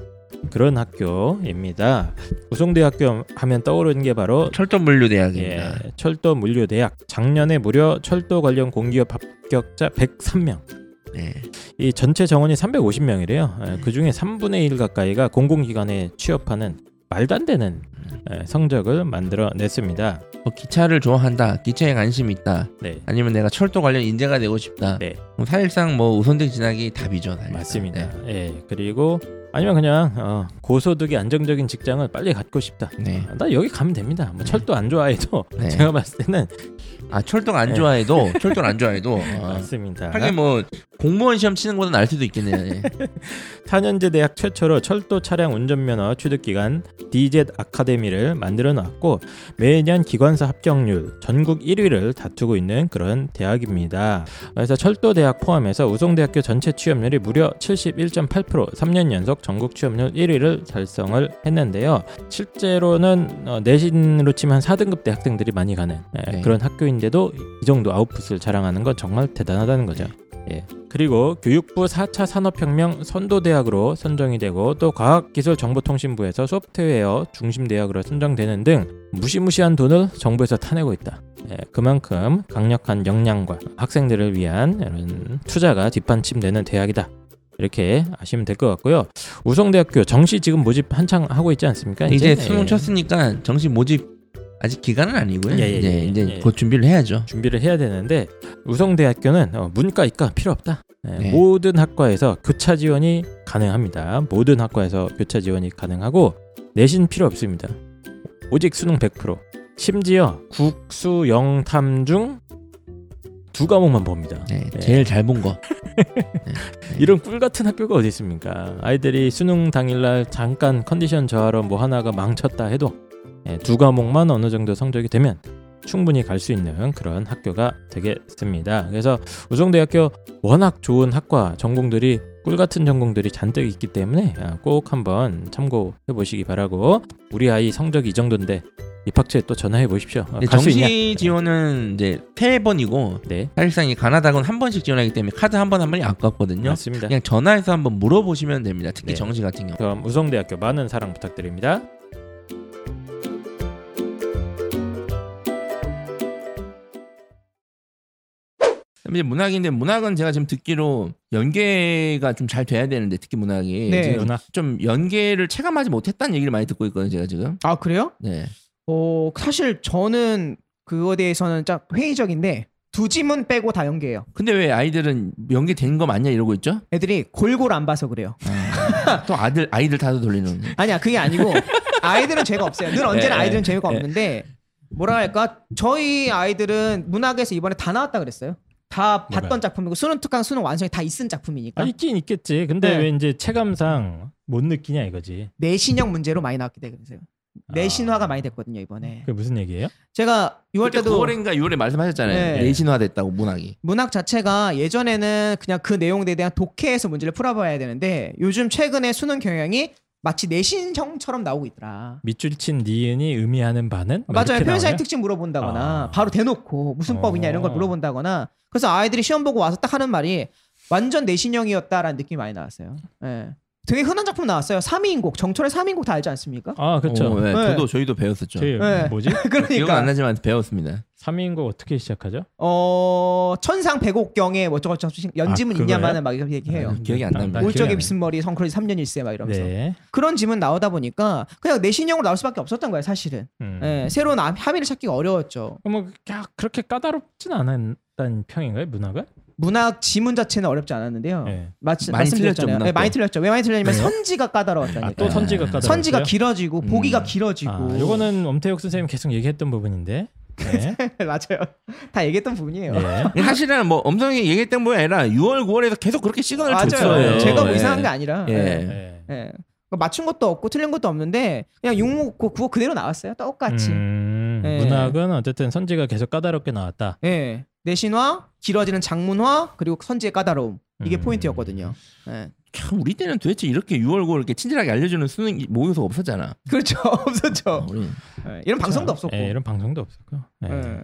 그런 학교입니다. 우송대학교 하면 떠오르는 게 바로 철도 물류대학입니다. 예, 철도 물류대학 작년에 무려 철도 관련 공기업 합격자 103명 네. 이 전체 정원이 350명이래요. 그 중에 3분의 1 가까이가 공공기관에 취업하는 말도 안 되는 예, 성적을 만들어냈습니다. 뭐 기차를 좋아한다. 기차에 관심이 있다. 네, 아니면 내가 철도 관련 인재가 되고 싶다. 네. 그럼 사실상 뭐 우선대 진학이 답이죠. 사실상. 맞습니다. 네. 예, 그리고 아니면 그냥 어, 고소득이 안정적인 직장을 빨리 갖고 싶다. 네. 나 여기 가면 됩니다. 뭐 철도 안 좋아해도 (laughs) 네. 제가 봤을 때는 아 철도가 안 네. 좋아해도 철도를 안 좋아해도 어. (laughs) 맞습니다. 하긴 뭐 공무원 시험 치는 나을 수도 있겠네요. 예. (laughs) 4년제 대학 최초로 철도 차량 운전면허 취득기관 DZ 아카데미를 만들어 놨고 매년 기관사 합격률 전국 1위를 다투고 있는 그런 대학입니다. 그래서 철도 대학 포함해서 우송대학교 전체 취업률이 무려 71.8% 3년 연속 전국 취업률 1위를 달성을 했는데요. 실제로는 어, 내신으로 치면 한 4등급 대 학생들이 많이 가는 예, 네. 그런 학교인데도 이 정도 아웃풋을 자랑하는 건 정말 대단하다는 거죠. 예. 그리고 교육부 4차 산업혁명 선도대학으로 선정이 되고 또 과학기술정보통신부에서 소프트웨어 중심대학으로 선정되는 등 무시무시한 돈을 정부에서 타내고 있다. 예, 그만큼 강력한 역량과 학생들을 위한 이런 투자가 뒷받침되는 대학이다. 이렇게 아시면 될 것 같고요. 우성대학교 정시 지금 모집 한창 하고 있지 않습니까? 이제 수능 예, 쳤으니까 정시 모집 아직 기간은 아니고요. 예, 예, 이제 예, 이제 예. 곧 준비를 해야죠. 준비를 해야 되는데 우성대학교는 어, 문과 이과 필요 없다. 예, 네. 모든 학과에서 교차 지원이 가능합니다. 모든 학과에서 교차 지원이 가능하고 내신 필요 없습니다. 오직 수능 100%. 심지어 국수 영탐 중 두 과목만 봅니다. 네, 예. 제일 잘 본 거. (laughs) 이런 꿀 같은 학교가 어디 있습니까? 아이들이 수능 당일날 잠깐 컨디션 저하로 뭐 하나가 망쳤다 해도 예, 두 과목만 어느 정도 성적이 되면 충분히 갈 수 있는 그런 학교가 되겠습니다. 그래서 우정대학교 워낙 좋은 학과 전공들이 꿀 같은 전공들이 잔뜩 있기 때문에 아, 꼭 한번 참고해 보시기 바라고 우리 아이 성적 이 정도인데 입학처에 또 전화해 보십시오. 어, 네? 정시 지원은 이제 세 번이고 네. 사실상 이 가나다군 한 번씩 지원하기 때문에 카드 한 번한 번이 아깝거든요. 맞습니다. 그냥 전화해서 한번 물어보시면 됩니다. 특히 네. 정시 같은 경우. 그럼 우성대학교 많은 사랑 부탁드립니다. 이제 문학인데 문학은 제가 지금 듣기로 연계가 좀 잘 돼야 되는데 특히 문학이 네. 문학. 좀 연계를 체감하지 못했다는 얘기를 많이 듣고 있거든요. 제가 지금. 아 그래요? 네. 어 사실 저는 그거에 대해서는 짝 회의적인데 두 지문 빼고 다 연계해요. 근데 왜 아이들은 연계된 거 맞냐 이러고 있죠? 애들이 골고루 안 봐서 그래요. 또 아들 아이들 다도 돌리는. (laughs) 아니야 그게 아니고 아이들은 죄가 없어요. 늘 언제나 예, 아이들은 예, 죄가 예. 없는데 뭐라 할까 저희 아이들은 문학에서 이번에 다 나왔다 그랬어요. 다 봤던 뭐가요? 작품이고 수능 특강 수능 완성이 다 있은 작품이니까 아 있긴 있겠지. 근데 네. 왜 이제 체감상 못 느끼냐 이거지. 내신형 문제로 많이 나왔기 때문에. 아. 내신화가 많이 됐거든요 이번에. 그게 무슨 얘기예요? 제가 6월 때도 9월인가 6월에 말씀하셨잖아요. 네. 내신화 됐다고 문학이. 문학 자체가 예전에는 그냥 그 내용에 대한 독해에서 문제를 풀어봐야 되는데 요즘 최근에 수능 경향이 마치 내신형처럼 나오고 있더라. 밑줄 친 니은이 의미하는 바는 막 맞아요. 표현사의? 특징 물어본다거나 아. 바로 대놓고 무슨 법이냐 이런 걸 어. 물어본다거나 그래서 아이들이 시험 보고 와서 딱 하는 말이 완전 내신형이었다라는 느낌이 많이 나왔어요. 예. 되게 흔한 작품 나왔어요. 3위인곡 정철의 3위인곡 다 알지 않습니까? 아 그렇죠. 어, 네. 네. 저도 저희도 배웠었죠. 저희 네. 뭐지? (laughs) 기억은 안 그러니까 나지만 배웠습니다. 3인국 어떻게 시작하죠? 어 천상 백옥경에 뭐 저거 저거 연지문 아? 있냐마는 막 이렇게 얘기해요. 아, 기억이 안 아, 납니다. 나 기억이 올적의 안 비스머리 성크로지 3년 일세 막 이러면서 네. 그런 지문 나오다 보니까 그냥 내신형으로 나올 수밖에 없었던 거예요 사실은. 음. 예, 새로운 아- 함의를 찾기가 어려웠죠. 뭐 야, 그렇게 까다롭진 않았다는 평인가요 문학은? 문학 지문 자체는 어렵지 않았는데요. 네. 마치, 많이 말씀드렸잖아요. 틀렸죠. 네, 많이 틀렸죠. 왜 많이 틀렸냐면 왜요? 선지가 까다로웠다니까. 아 또 선지가 까다롭어요? 선지가 길어지고 음. 보기가 길어지고. 아, 요거는 엄태욱 선생님 계속 얘기했던 부분인데. 네. (laughs) 맞아요. 다 얘기했던 부분이에요. 네. 사실은 뭐 엄성이 얘기했던 게 아니라 6월 9월에서 계속 그렇게 시간을 맞아요. 줬어요. 제가 뭐 예. 이상한 게 아니라. 예. 예. 네. 예. 맞춘 것도 없고 틀린 것도 없는데 그냥 육목 그- 그거 그대로 나왔어요. 똑같이. 음, 네. 문학은 어쨌든 선지가 계속 까다롭게 나왔다. 예. 내신화, 길어지는 장문화, 그리고 선지의 까다로움. 이게 음. 포인트였거든요. 예. 참 우리 때는 도대체 이렇게 6월 9월 이렇게 친절하게 알려주는 수능 모의고사 없었잖아. 그렇죠. (laughs) 없었죠. 우리. 예. 이런 방송도 없었고. 예, 이런 방송도 없었고. 예. 예.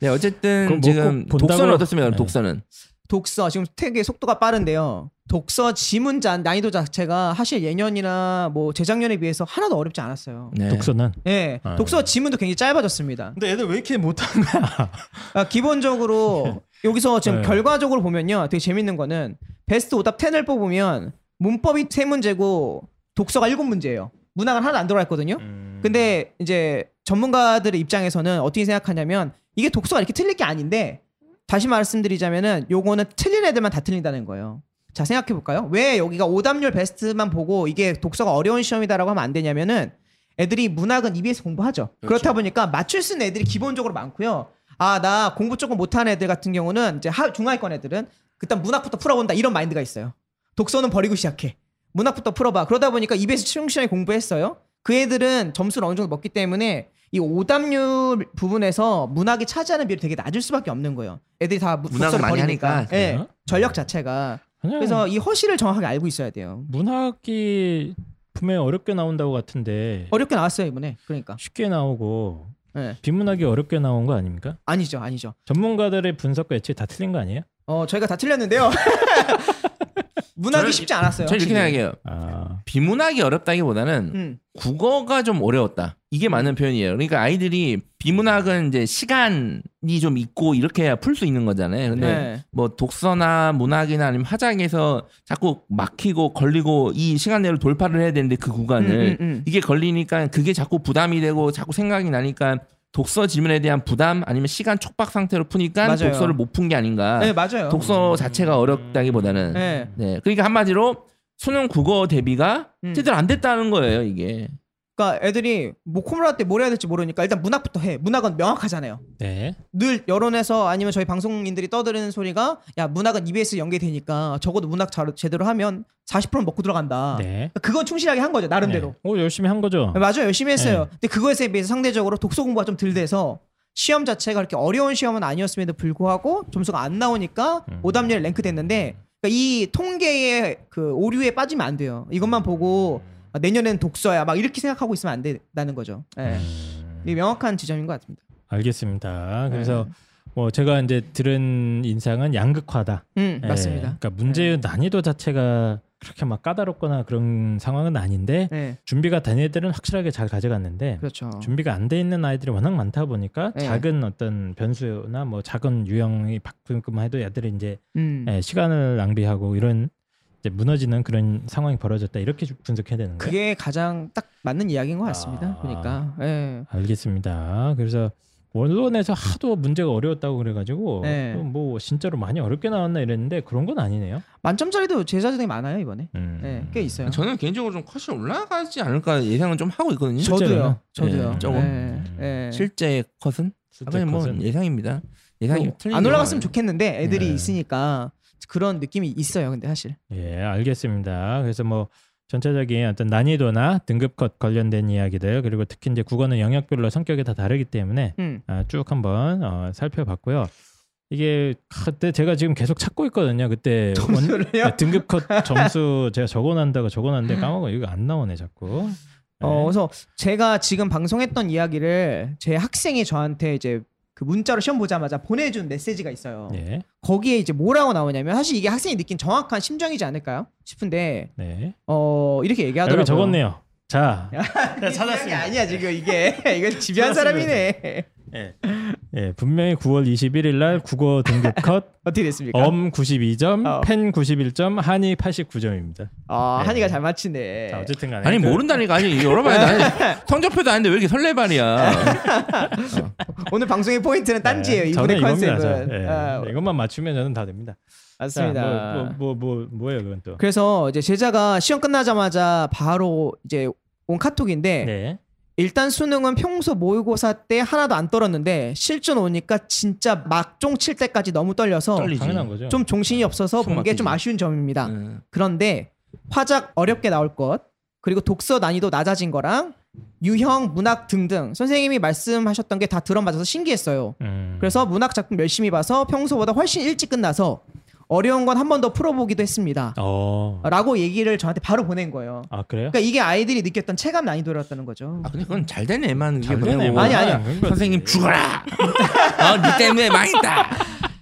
네 어쨌든 뭐 지금 독서는 어떻습니까? 네. 독서는 독서 지금 되게 속도가 빠른데요. 독서 지문자 난이도 자체가 사실 예년이나 뭐 재작년에 비해서 하나도 어렵지 않았어요. 네. 독서는. 예, 아. 독서 지문도 굉장히 짧아졌습니다. 근데 애들 왜 이렇게 못하는 거야? (laughs) 아, 기본적으로 (laughs) 여기서 지금 네. 결과적으로 보면요, 되게 재밌는 거는 베스트 오답 10을 뽑으면 문법이 세 문제고 독서가 일곱 문제예요. 문학은 하나도 안 들어가 있거든요. 음. 근데 이제 전문가들의 입장에서는 어떻게 생각하냐면 이게 독서가 이렇게 틀릴 게 아닌데 다시 말씀드리자면은 요거는 틀린 애들만 다 틀린다는 거예요. 자 생각해 볼까요? 왜 여기가 오답률 베스트만 보고 이게 독서가 어려운 시험이다라고 하면 안 되냐면은 애들이 문학은 EBS 공부하죠. 그렇다 보니까 맞출 수 있는 애들이 기본적으로 많고요. 아 나 공부 조금 못하는 애들 같은 경우는 이제 하, 중하위권 애들은 일단 문학부터 풀어본다 이런 마인드가 있어요. 독서는 버리고 시작해. 문학부터 풀어봐. 그러다 보니까 EBS 충실하게 공부했어요. 그 애들은 점수를 어느 정도 먹기 때문에 이 오답률 부분에서 문학이 차지하는 비율이 되게 낮을 수밖에 없는 거예요. 애들이 다 무- 문학을 많이 버리니까. 하니까. 예, 그래요? 전력 자체가. 그래서 이 허실을 정확하게 알고 있어야 돼요. 문학이 분명히 어렵게 나온다고 같은데 어렵게 나왔어요 이번에. 그러니까. 쉽게 나오고 예. 비문학이 어렵게 나온 거 아닙니까? 아니죠, 아니죠. 전문가들의 분석과 예측 다 틀린 거 아니에요? 어 저희가 다 틀렸는데요. (laughs) 문학이 쉽지 않았어요. 저는 이렇게. 생각해요. 아, 비문학이 어렵다기보다는 음. 국어가 좀 어려웠다. 이게 맞는 표현이에요. 그러니까 아이들이 비문학은 이제 시간이 좀 있고 이렇게 해야 풀 수 있는 거잖아요. 근데 네. 뭐 독서나 문학이나 아니면 화작에서 자꾸 막히고 걸리고 이 시간 내로 돌파를 해야 되는데 그 구간을 음, 음, 음. 이게 걸리니까 그게 자꾸 부담이 되고 자꾸 생각이 나니까 독서 질문에 대한 부담 아니면 시간 촉박 상태로 푸니까 맞아요. 독서를 못 푼 게 아닌가. 네 맞아요. 독서 자체가 어렵다기보다는 네. 네. 그러니까 한마디로 수능 국어 대비가 음. 제대로 안 됐다는 거예요, 이게. 그러니까 애들이 뭐할때뭘 해야 될지 모르니까 일단 문학부터 해. 문학은 명확하잖아요. 네. 늘 여론에서 아니면 저희 방송인들이 떠드는 소리가 야 문학은 EBS 연계되니까 적어도 문학 잘, 제대로 하면 40%는 먹고 들어간다. 네. 그건 충실하게 한 거죠 나름대로. 네. 오 열심히 한 거죠. 맞아요 열심히 했어요. 네. 근데 그것에 비해서 상대적으로 독서 공부가 좀 덜 돼서 시험 자체가 그렇게 어려운 시험은 아니었음에도 불구하고 점수가 안 나오니까 음. 오답률 랭크 됐는데 그러니까 이 통계의 그 오류에 빠지면 안 돼요. 이것만 보고 아, 내년엔 독서야 막 이렇게 생각하고 있으면 안 된다는 거죠. 예. 음. 이게 명확한 지점인 것 같습니다. 알겠습니다. 그래서 네. 뭐 제가 이제 들은 인상은 양극화다. 음 예, 맞습니다. 그러니까 문제의 난이도 자체가 그렇게 막 까다롭거나 그런 상황은 아닌데 네 준비가 된 애들은 확실하게 잘 가져갔는데 그렇죠. 준비가 안 돼 있는 아이들이 워낙 많다 보니까 네. 작은 어떤 변수나 뭐 작은 유형이 바꾸기만 해도 애들이 이제 음. 예, 시간을 낭비하고 이런 이제 무너지는 그런 상황이 벌어졌다 이렇게 분석해야 되는 거예요. 그게 가장 딱 맞는 이야기인 것 같습니다. 아. 보니까. 예. 알겠습니다. 그래서 언론에서 하도 문제가 어려웠다고 그래가지고 네. 뭐 진짜로 많이 어렵게 나왔나 이랬는데 그런 건 아니네요. 만점짜리도 제자들이 많아요 이번에. 음. 네, 꽤 있어요. 저는 개인적으로 좀 컷이 올라가지 않을까 예상은 좀 하고 있거든요. 저도요. 저도요. 예, 조금 예, 예. 실제 컷은 실제 그냥 뭐 컷은 예상입니다. 예상이 뭐, 틀린 안 올라갔으면 좋겠는데 애들이 네. 있으니까 그런 느낌이 있어요. 근데 사실. 예, 알겠습니다. 그래서 뭐 전체적인 어떤 난이도나 등급 컷 관련된 이야기들 그리고 특히 이제 국어는 영역별로 성격이 다 다르기 때문에 음. 아, 쭉 한번 어, 살펴봤고요. 이게 그때 제가 지금 계속 찾고 있거든요. 그때 (laughs) 점수를요? 네, 등급 컷 (laughs) 점수 제가 적어놨다가 적어놨는데 까먹어 이거 안 나오네 자꾸. 네. 어, 그래서 제가 지금 방송했던 이야기를 제 학생이 저한테 이제 그 문자로 시험 보자마자 보내준 메시지가 있어요. 네, 거기에 이제 뭐라고 나오냐면 사실 이게 학생이 느낀 정확한 심정이지 않을까요? 싶은데 네. 어 이렇게 얘기하더라고요. 여기 적었네요. 자, (laughs) 야, 찾았습니다. 아니야 지금 이게 (laughs) 이거 지배한 사람이네. 예, 예, 분명히 9월 21일 날 국어 등급 컷, (laughs) 어떻게 됐습니까? 엄 92점, 어. 펜 91점, 한이 89점입니다. 아 네. 한이가 잘 맞히네. 자, 어쨌든 간에 아니 그- 모른다니까 아니 여러 번 (laughs) 성적표도 아닌데 왜 이렇게 설레발이야. (laughs) 오늘 방송의 포인트는 딴지예요. 네, 이분의 컨셉은. 저. 예, 아, 이것만 맞추면 저는 다 됩니다. 맞습니다. 자, 뭐, 뭐, 뭐, 뭐, 뭐 예요, 그건 또? 그래서 이제 제자가 시험 끝나자마자 바로 이제 온 카톡인데 네. 일단 수능은 평소 모의고사 때 하나도 안 떨었는데 실전 오니까 진짜 막종 칠 때까지 너무 떨려서 떨리지. 당연한 거죠. 좀 정신이 없어서 숨본게 좀. 아쉬운 점입니다. 음. 그런데 화작 어렵게 나올 것 그리고 독서 난이도 낮아진 거랑 유형 문학 등등 선생님이 말씀하셨던 게 다 들어맞아서 신기했어요. 음. 그래서 문학 작품 열심히 봐서 평소보다 훨씬 일찍 끝나서 어려운 건 한 번 더 풀어보기도 했습니다. 어. 라고 얘기를 저한테 바로 보낸 거예요. 아, 그래요? 그러니까 이게 아이들이 느꼈던 체감 난이도였다는 거죠. 아 근데 그건 잘 된 애만 잘 보내고 되네. 아니, 거지. 선생님 죽어라. 어 네 때문에 망했다.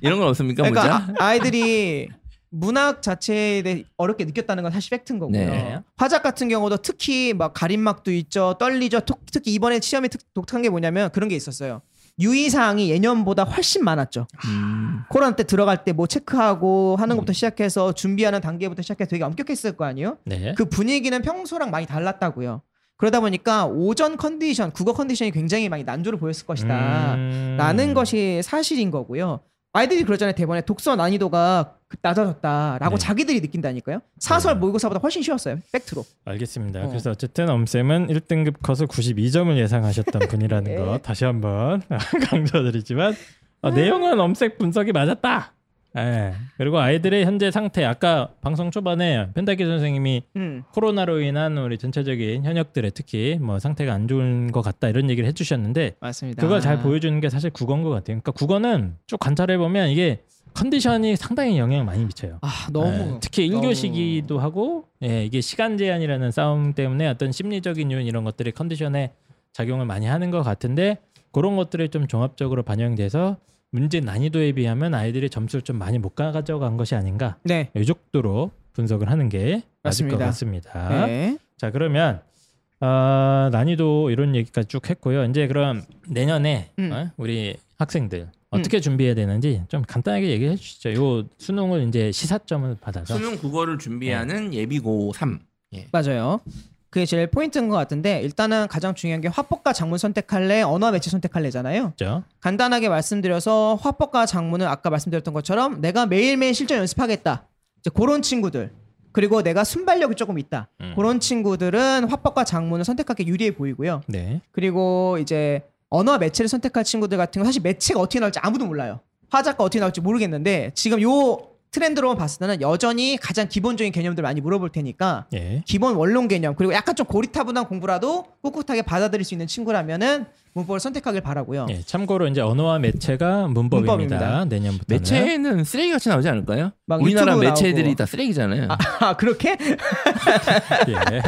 이런 건 없습니까 그러니까? 아, 이들이 문학 자체에 대해 어렵게 느꼈다는 건 사실 팩트인 거고요. 네. 화작 같은 경우도 특히 막 가림막도 있죠, 떨리죠. 특, 특히 이번에 시험이 특, 독특한 게 뭐냐면 그런 게 있었어요. 유의 사항이 예년보다 훨씬 많았죠. 음. 코로나 때 들어갈 때 뭐 체크하고 하는 것부터 시작해서 준비하는 단계부터 시작해서 되게 엄격했을 거 아니에요? 네. 그 분위기는 평소랑 많이 달랐다고요. 그러다 보니까 오전 컨디션, 국어 컨디션이 굉장히 많이 난조를 보였을 것이다. 음. 라는 것이 사실인 거고요. 아이들이 그러잖아요. 대본에 독서 난이도가 그 낮아졌다라고 네. 자기들이 느낀다니까요. 사설 모의고사보다 훨씬 쉬웠어요. 팩트로. 알겠습니다. 어. 그래서 어쨌든 엄쌤은 1등급 컷을 92점을 예상하셨던 (laughs) 분이라는 네. 거 다시 한번 (laughs) 강조드리지만 어, 내용은 엄색 분석이 맞았다. 예. 그리고 아이들의 현재 상태 아까 방송 초반에 펜타키 선생님이 음. 코로나로 인한 우리 전체적인 현역들의 특히 뭐 상태가 안 좋은 것 같다 이런 얘기를 해주셨는데 맞습니다. 그걸 잘 보여주는 게 사실 국어인 것 같아요. 그러니까 국어는 쭉 관찰해 보면 이게 컨디션이 상당히 영향을 많이 미쳐요. 아 너무 예, 특히 1교시기도 하고 예, 이게 시간 제한이라는 싸움 때문에 어떤 심리적인 요인 이런 것들이 컨디션에 작용을 많이 하는 것 같은데 그런 것들이 좀 종합적으로 반영돼서 문제 난이도에 비하면 아이들이 점수를 좀 많이 못 가져간 것이 아닌가 네. 이 정도로 분석을 하는 게 맞을 것 맞습니다. 같습니다. 네. 자 그러면 어, 난이도 이런 얘기까지 쭉 했고요. 이제 그럼 내년에 음. 어? 우리 학생들 어떻게 준비해야 되는지 좀 간단하게 얘기해 주시죠. 요 수능을 이제 시사점을 받아서 수능 국어를 준비하는 예비고 3. 예. 맞아요. 그게 제일 포인트인 것 같은데 일단은 가장 중요한 게 화법과 작문 선택할래, 언어 매체 선택할래잖아요. 있죠. 간단하게 말씀드려서 화법과 작문은 아까 말씀드렸던 것처럼 내가 매일매일 실전 연습하겠다. 이제 그런 친구들 그리고 내가 순발력이 조금 있다. 음. 그런 친구들은 화법과 작문을 선택하기 유리해 보이고요. 네. 그리고 이제 언어와 매체를 선택할 친구들 같은 건 사실 매체가 어떻게 나올지 아무도 몰라요. 화자가 어떻게 나올지 모르겠는데 지금 요 트렌드로 봤을 때는 여전히 가장 기본적인 개념들 많이 물어볼 테니까 예. 기본 원론 개념 그리고 약간 좀 고리타분한 공부라도 꿋꿋하게 받아들일 수 있는 친구라면은 문법을 선택하길 바라고요. 예, 참고로 이제 언어와 매체가 문법입니다. 문법입니다. 내년부터 매체는 쓰레기 같이 나오지 않을까요? 막 우리나라 매체들이 나오고. 다 쓰레기잖아요. 아 그렇게? (laughs) 예.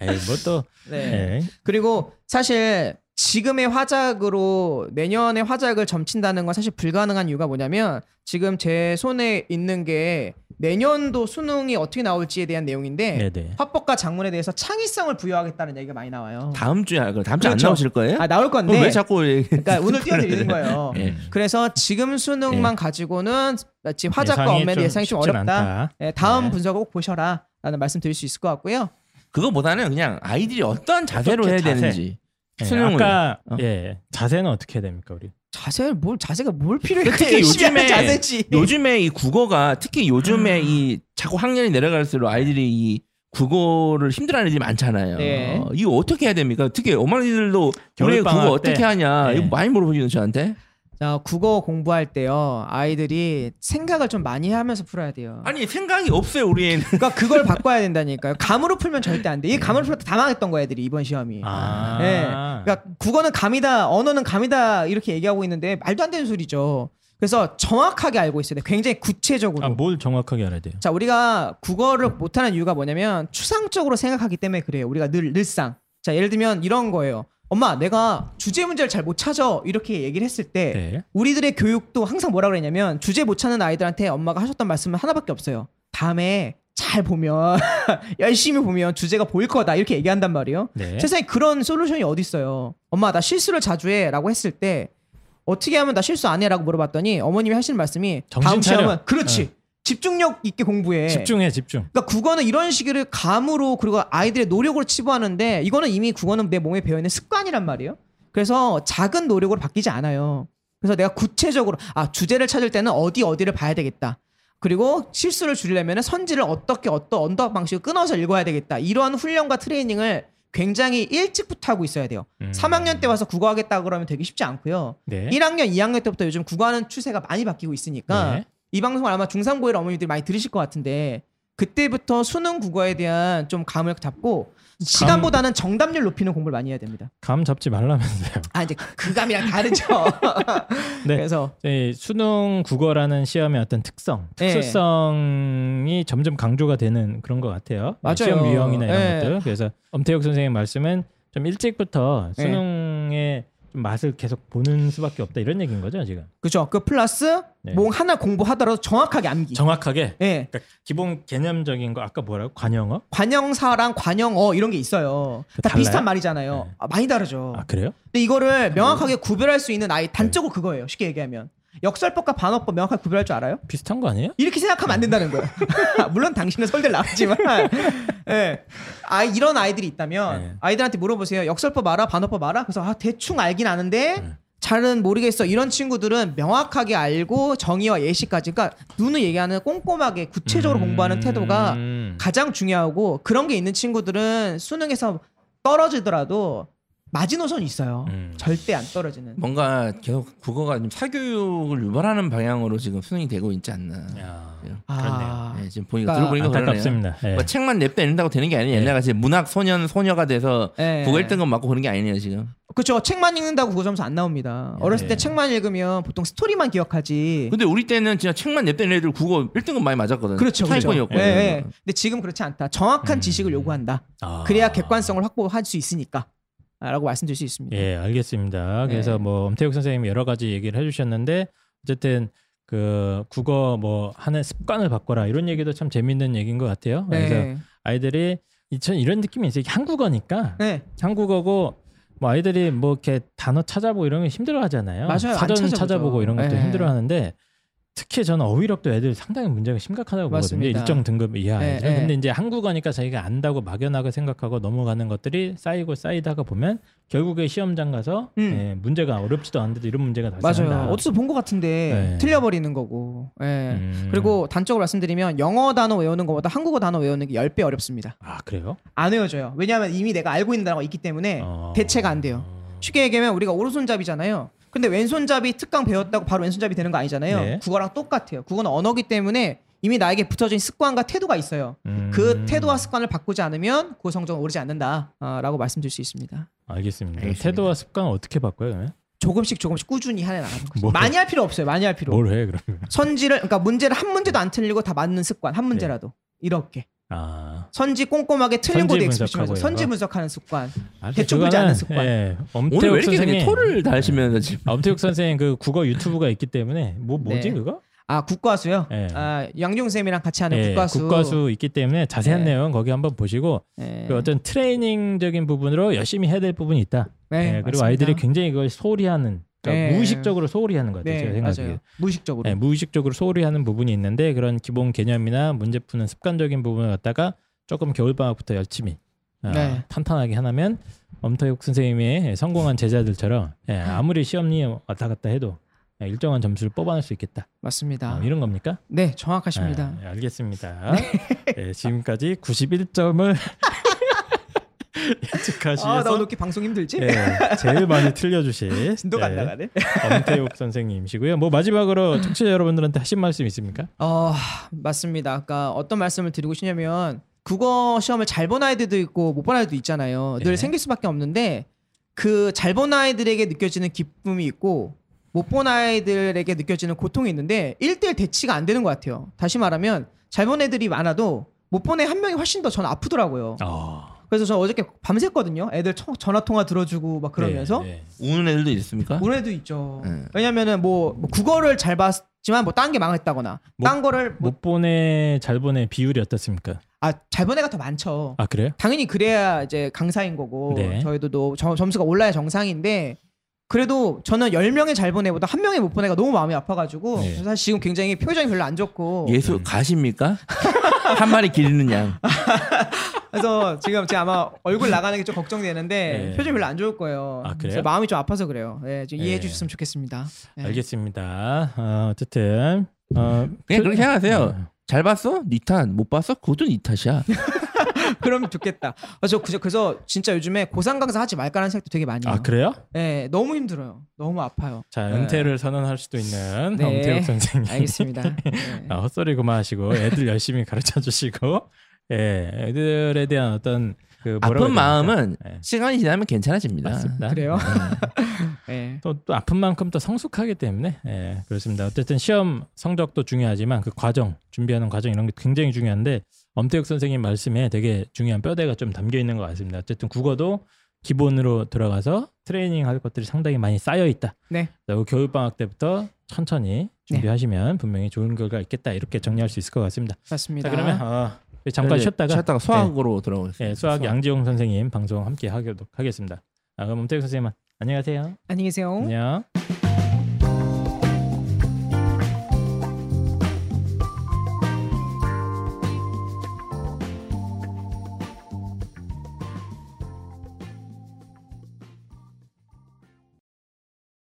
에이 뭐또 네. 예. 그리고 사실 지금의 화작으로 내년의 화작을 점친다는 건 사실 불가능한 이유가 뭐냐면 지금 제 손에 있는 게 내년도 수능이 어떻게 나올지에 대한 내용인데 네네. 화법과 작문에 대해서 창의성을 부여하겠다는 얘기가 많이 나와요. 다음 주에 할 거예요. 다음 주에 그렇죠. 안 나오실 거예요? 아 나올 건데 그럼 왜 자꾸 그러니까 오늘 띄워드리는 (laughs) 거예요. 예. 그래서 지금 수능만 가지고는 마치 화작과 좀 예상이 좀 어렵다. 예, 다음 네. 분석을 꼭 보셔라라는 말씀 드릴 수 있을 것 같고요. 그거보다는 그냥 아이들이 어떤 자세로 해야 자세? 되는지 예, 수능을 아까 어. 예 자세는 어떻게 해야 됩니까 우리? 자세 뭘 자세가 뭘 필요해? 특히 (laughs) 요즘에 자세지. 요즘에 이 국어가 특히 음. 요즘에 이 자꾸 학년이 내려갈수록 아이들이 이 국어를 힘들어하는 애들이 많잖아요. 네. 어, 이거 어떻게 해야 됩니까? 특히 어머니들도 우리 겨울방학 국어 어떻게 때. 하냐 네. 이거 많이 물어보시는 저한테. 자 국어 공부할 때요 아이들이 생각을 좀 많이 하면서 풀어야 돼요. 아니 생각이 없어요 우리 애는. 그러니까 그걸 (laughs) 바꿔야 된다니까요. 감으로 풀면 절대 안 돼. 이 감으로 풀면 다 망했던 거야 애들이 이번 시험이. 아. 네. 그러니까 국어는 감이다, 언어는 감이다 이렇게 얘기하고 있는데 말도 안 되는 소리죠. 그래서 정확하게 알고 있어야 돼. 굉장히 구체적으로. 아, 뭘 정확하게 알아야 돼요? 자, 우리가 국어를 못하는 이유가 뭐냐면 추상적으로 생각하기 때문에 그래요. 우리가 늘 늘상. 자, 예를 들면 이런 거예요. 엄마, 내가 주제 문제를 잘 못 찾아 이렇게 얘기를 했을 때 네. 우리들의 교육도 항상 뭐라 그랬냐면 주제 못 찾는 아이들한테 엄마가 하셨던 말씀은 하나밖에 없어요. 다음에 잘 보면 (laughs) 열심히 보면 주제가 보일 거다 이렇게 얘기한단 말이에요. 네. 세상에 그런 솔루션이 어디 있어요? 엄마 나 실수를 자주 해라고 했을 때 어떻게 하면 나 실수 안 해라고 물어봤더니 어머님이 하시는 말씀이 다음. 시험은 그렇지 네. 집중력 있게 공부해. 집중해 집중. 그러니까 국어는 이런 식으로 감으로 그리고 아이들의 노력으로 치부하는데 이거는 이미 국어는 내 몸에 배어 있는 습관이란 말이에요. 그래서 작은 노력으로 바뀌지 않아요. 그래서 내가 구체적으로 아 주제를 찾을 때는 어디 어디를 봐야 되겠다. 그리고 실수를 줄이려면 선지를 어떻게 어떤 언덕 방식을 끊어서 읽어야 되겠다. 이러한 훈련과 트레이닝을 굉장히 일찍부터 하고 있어야 돼요. 음. 3학년 때 와서 국어 하겠다 그러면 되게 쉽지 않고요. 네. 1학년, 2학년 때부터 요즘 국어하는 추세가 많이 바뀌고 있으니까 네. 이 방송을 아마 중3 고일 어머니들이 많이 들으실 것 같은데 그때부터 수능 국어에 대한 좀 감을 잡고 시간보다는 정답률 높이는 공부를 많이 해야 됩니다. 감 잡지 말라면서요. 아 이제 그 감이랑 다르죠. (laughs) 네. 그래서 이 수능 국어라는 시험의 어떤 특성, 네. 특수성이 점점 강조가 되는 그런 것 같아요. 맞아요. 시험 유형이나 이런 네. 것들. 그래서 엄태욱 선생님 말씀은 좀 일찍부터 네. 수능의 좀 맛을 계속 보는 수밖에 없다 이런 얘기인 거죠 지금. 그죠. 그 플러스 네. 뭐 하나 공부하더라도 정확하게 암기. 정확하게. 예. 그러니까 기본 개념적인 거 아까 뭐라고 관영어? 관형사랑 관형어 이런 게 있어요. 다 달라요? 비슷한 말이잖아요. 네. 아, 많이 다르죠. 아 그래요? 근데 이거를 명확하게 구별할 수 있는 아이 단적으로 그거예요. 쉽게 얘기하면 역설법과 반어법 명확하게 구별할 줄 알아요? 비슷한 거 아니에요? 이렇게 생각하면 안 된다는 거예요. (laughs) 물론 당신은 설들 나왔지만, (laughs) 예. 아 이런 아이들이 있다면 네. 아이들한테 물어보세요. 역설법 알아? 반어법 알아? 그래서 아 대충 알긴 아는데 네. 잘은 모르겠어. 이런 친구들은 명확하게 알고 정의와 예시까지, 그러니까 눈을 얘기하는 꼼꼼하게 구체적으로 공부하는 태도가 음. 가장 중요하고 그런 게 있는 친구들은 수능에서 떨어지더라도 마지노선이 있어요. 음. 절대 안 떨어지는. 뭔가 계속 국어가 좀 사교육을 유발하는 방향으로 지금 수능이 되고 있지 않나. 야, 아. 그렇네요. 네, 지금 보니까 그러니까 들어보니까. 안타깝습니다. 예. 뭐 책만 냅다 읽는다고 되는 게 아니에요. 네. 옛날 같이 문학 소년 소녀가 돼서 예. 국어 1등급 맞고 그런 게 아니네요 지금. 그렇죠. 책만 읽는다고 국어 점수 안 나옵니다. 어렸을 때 예. 책만 읽으면 보통 스토리만 기억하지. 근데 우리 때는 진짜 책만 냅다 읽는 애들 국어 1등급 많이 맞았거든. 그렇죠. 그렇죠. 차이권이었거든. 예, 예. 근데 지금 그렇지 않다. 정확한 음. 지식을 요구한다. 아. 그래야 객관성을 확보할 수 있으니까. 아, 라고 말씀드릴 수 있습니다. 예, 알겠습니다. 그래서 네. 뭐 엄태욱 선생님이 여러 가지 얘기를 해주셨는데 어쨌든 그 국어 뭐 하는 습관을 바꿔라 이런 얘기도 참 재밌는 얘기인 것 같아요. 그래서 네. 아이들이 이전 이런 느낌이 있어요. 한국어니까 네. 한국어고 뭐 아이들이 뭐 이렇게 단어 찾아보고 이런 게 힘들어하잖아요. 맞아요. 안 사전 찾아보죠. 찾아보고 이런 것도 네. 힘들어하는데 특히 저는 어휘력도 애들 상당히 문제가 심각하다고 보거든요. 맞습니다. 일정 등급 이하 네. 네. 근데 이제 한국어니까 자기가 안다고 막연하게 생각하고 넘어가는 것들이 쌓이고 쌓이다가 보면 결국에 시험장 가서 음. 예, 문제가 어렵지도 않은데도 이런 문제가 발생한다. 맞아요. 어디서 본 것 같은데 네. 틀려버리는 거고. 예. 음. 그리고 단적으로 말씀드리면 영어 단어 외우는 것보다 한국어 단어 외우는 게 10배 어렵습니다. 아 그래요? 안 외워져요. 왜냐하면 이미 내가 알고 있는 단어가 있기 때문에 어. 대체가 안 돼요. 쉽게 얘기하면 우리가 오른손잡이잖아요. 근데 왼손잡이 특강 배웠다고 바로 왼손잡이 되는 거 아니잖아요. 네. 국어랑 똑같아요. 국어는 언어기 때문에 이미 나에게 붙어진 습관과 태도가 있어요. 음. 그 태도와 습관을 바꾸지 않으면 그 성적은 오르지 않는다라고 말씀드릴 수 있습니다. 알겠습니다. 알겠습니다. 태도와 습관을 어떻게 바꿔요? 그러면? 조금씩 조금씩 꾸준히 해 나가는 거죠. 뭘- 많이 할 필요 없어요. 많이 할 필요. 뭘 해 그러면? 선지를 그러니까 문제를 한 문제도 안 틀리고 다 맞는 습관 한 문제라도 이렇게 아, 선지 꼼꼼하게 expression에서 분석하고 선지? 분석하는 습관 대충 보지 않는 습관. 예, 오늘 왜 이렇게 선생님 토를 달시면서 지금 아, (laughs) 엄태욱 선생님 그 국어 유튜브가 있기 때문에 뭐 뭐지 네. 그거? 아 국과수요 예. 아 양중 쌤이랑 같이 하는 예, 국과수 국과수 있기 때문에 자세한 네. 내용 거기 한번 보시고 예. 그 어떤 트레이닝적인 부분으로 열심히 해야 될 부분이 있다. 네, 예, 그리고 맞습니다. 아이들이 굉장히 이걸 소홀히 하는 그러니까 네. 무의식적으로 소홀히 하는 것 같아요. 네 제가 맞아요 생각하기에. 무의식적으로 예, 무의식적으로 소홀히 하는 부분이 있는데 그런 기본 개념이나 문제 푸는 습관적인 부분을 갖다가 조금 겨울방학부터 열심히 아, 네. 탄탄하게 하나면 엄태욱 선생님의 성공한 제자들처럼 예, 아무리 시험이 왔다 갔다 해도 예, 일정한 점수를 뽑아낼 수 있겠다. 맞습니다 어, 이런 겁니까? 네 정확하십니다 아, 예, 알겠습니다. (laughs) 예, 지금까지 91점을 (laughs) 예측하시면서 아 나 오늘 이렇게 방송 힘들지? 예, 제일 많이 틀려주신 (laughs) 진도가 안 예, 나가네. 엄태욱 선생님이시고요. 뭐 마지막으로 (laughs) 청취자 여러분들한테 하신 말씀 있습니까? 어 맞습니다. 아까 어떤 말씀을 드리고 싶냐면 국어 시험을 잘 본 아이들도 있고 못 본 아이들도 있잖아요. 늘 네. 생길 수밖에 없는데 그 잘 본 아이들에게 느껴지는 기쁨이 있고 못 본 아이들에게 느껴지는 고통이 있는데 1대1 대치가 안 되는 것 같아요. 다시 말하면 잘 본 애들이 많아도 못 본 애 한 명이 훨씬 더 전 아프더라고요. 어, 그래서 저 어저께 밤샜거든요 애들 청- 전화 통화 들어주고 막 그러면서 네, 네. 우는 애들도 있습니까? 우는 애도 있죠 네. 왜냐면은 뭐, 뭐 국어를 잘 봤지만 뭐 딴 게 망했다거나 뭐- 딴 거를 뭐, 못 보내 잘 보내 비율이 어떻습니까? 아, 잘본 애가 더 많죠. 아 그래요? 당연히 그래야 이제 강사인 거고 네. 저희도 또 점- 점수가 올라야 정상인데 그래도 저는 10명의 잘본 애보다 한 명의 못본 애가 너무 마음이 아파가지고 네. 사실 지금 굉장히 표정이 별로 안 좋고 예수 가십니까? (laughs) 한 마리 기르는 양. (laughs) 그래서 지금 제가 아마 얼굴 나가는 게 좀 걱정되는데 네. 표정이 별로 안 좋을 거예요. 아, 그래요? 그래서 마음이 좀 아파서 그래요. 네, 좀 이해해 네. 주셨으면 좋겠습니다. 네. 알겠습니다. 어, 어쨌든 어, 그냥 그렇게 생각하세요. 네. 잘 봤어? 니 탓. 못 봤어? 그것도 니 탓이야. (laughs) 그럼 좋겠다. 아, 저 그저 그래서 진짜 요즘에 고상 강사 하지 말까라는 생각도 되게 많이 해요. 아 그래요? 네, 너무 힘들어요. 너무 아파요. 자 네. 은퇴를 선언할 수도 있는 네. 엄태욱 선생님. 알겠습니다. 네. (laughs) 아, 헛소리 그만하시고 애들 열심히 가르쳐 주시고 예 애들에 대한 어떤 그 아픈? 마음은 예, 시간이 지나면 괜찮아집니다. 맞습니다. 그래요? (laughs) 네. 또, 또 아픈 만큼 또 성숙하기 때문에 예, 그렇습니다. 어쨌든 시험 성적도 중요하지만 그 과정 준비하는 과정 이런 게 굉장히 중요한데 엄태욱 선생님 말씀에 되게 중요한 뼈대가 좀 담겨 있는 것 같습니다. 어쨌든 국어도 기본으로 들어가서 트레이닝 할 것들이 상당히 많이 쌓여 있다. 네. 그리고 겨울 방학 때부터 천천히 준비하시면 분명히 좋은 결과 있겠다 이렇게 정리할 수 있을 것 같습니다. 맞습니다. 자 그러면 어, 잠깐 이제 쉬었다가 쉬었다가 수학으로 들어오겠습니다. 예, 예, 수학 양지용 선생님 방송 함께 하도록 하겠습니다. 아, 그럼 엄태욱 선생님 안녕하세요. 안녕히 계세요. 안녕.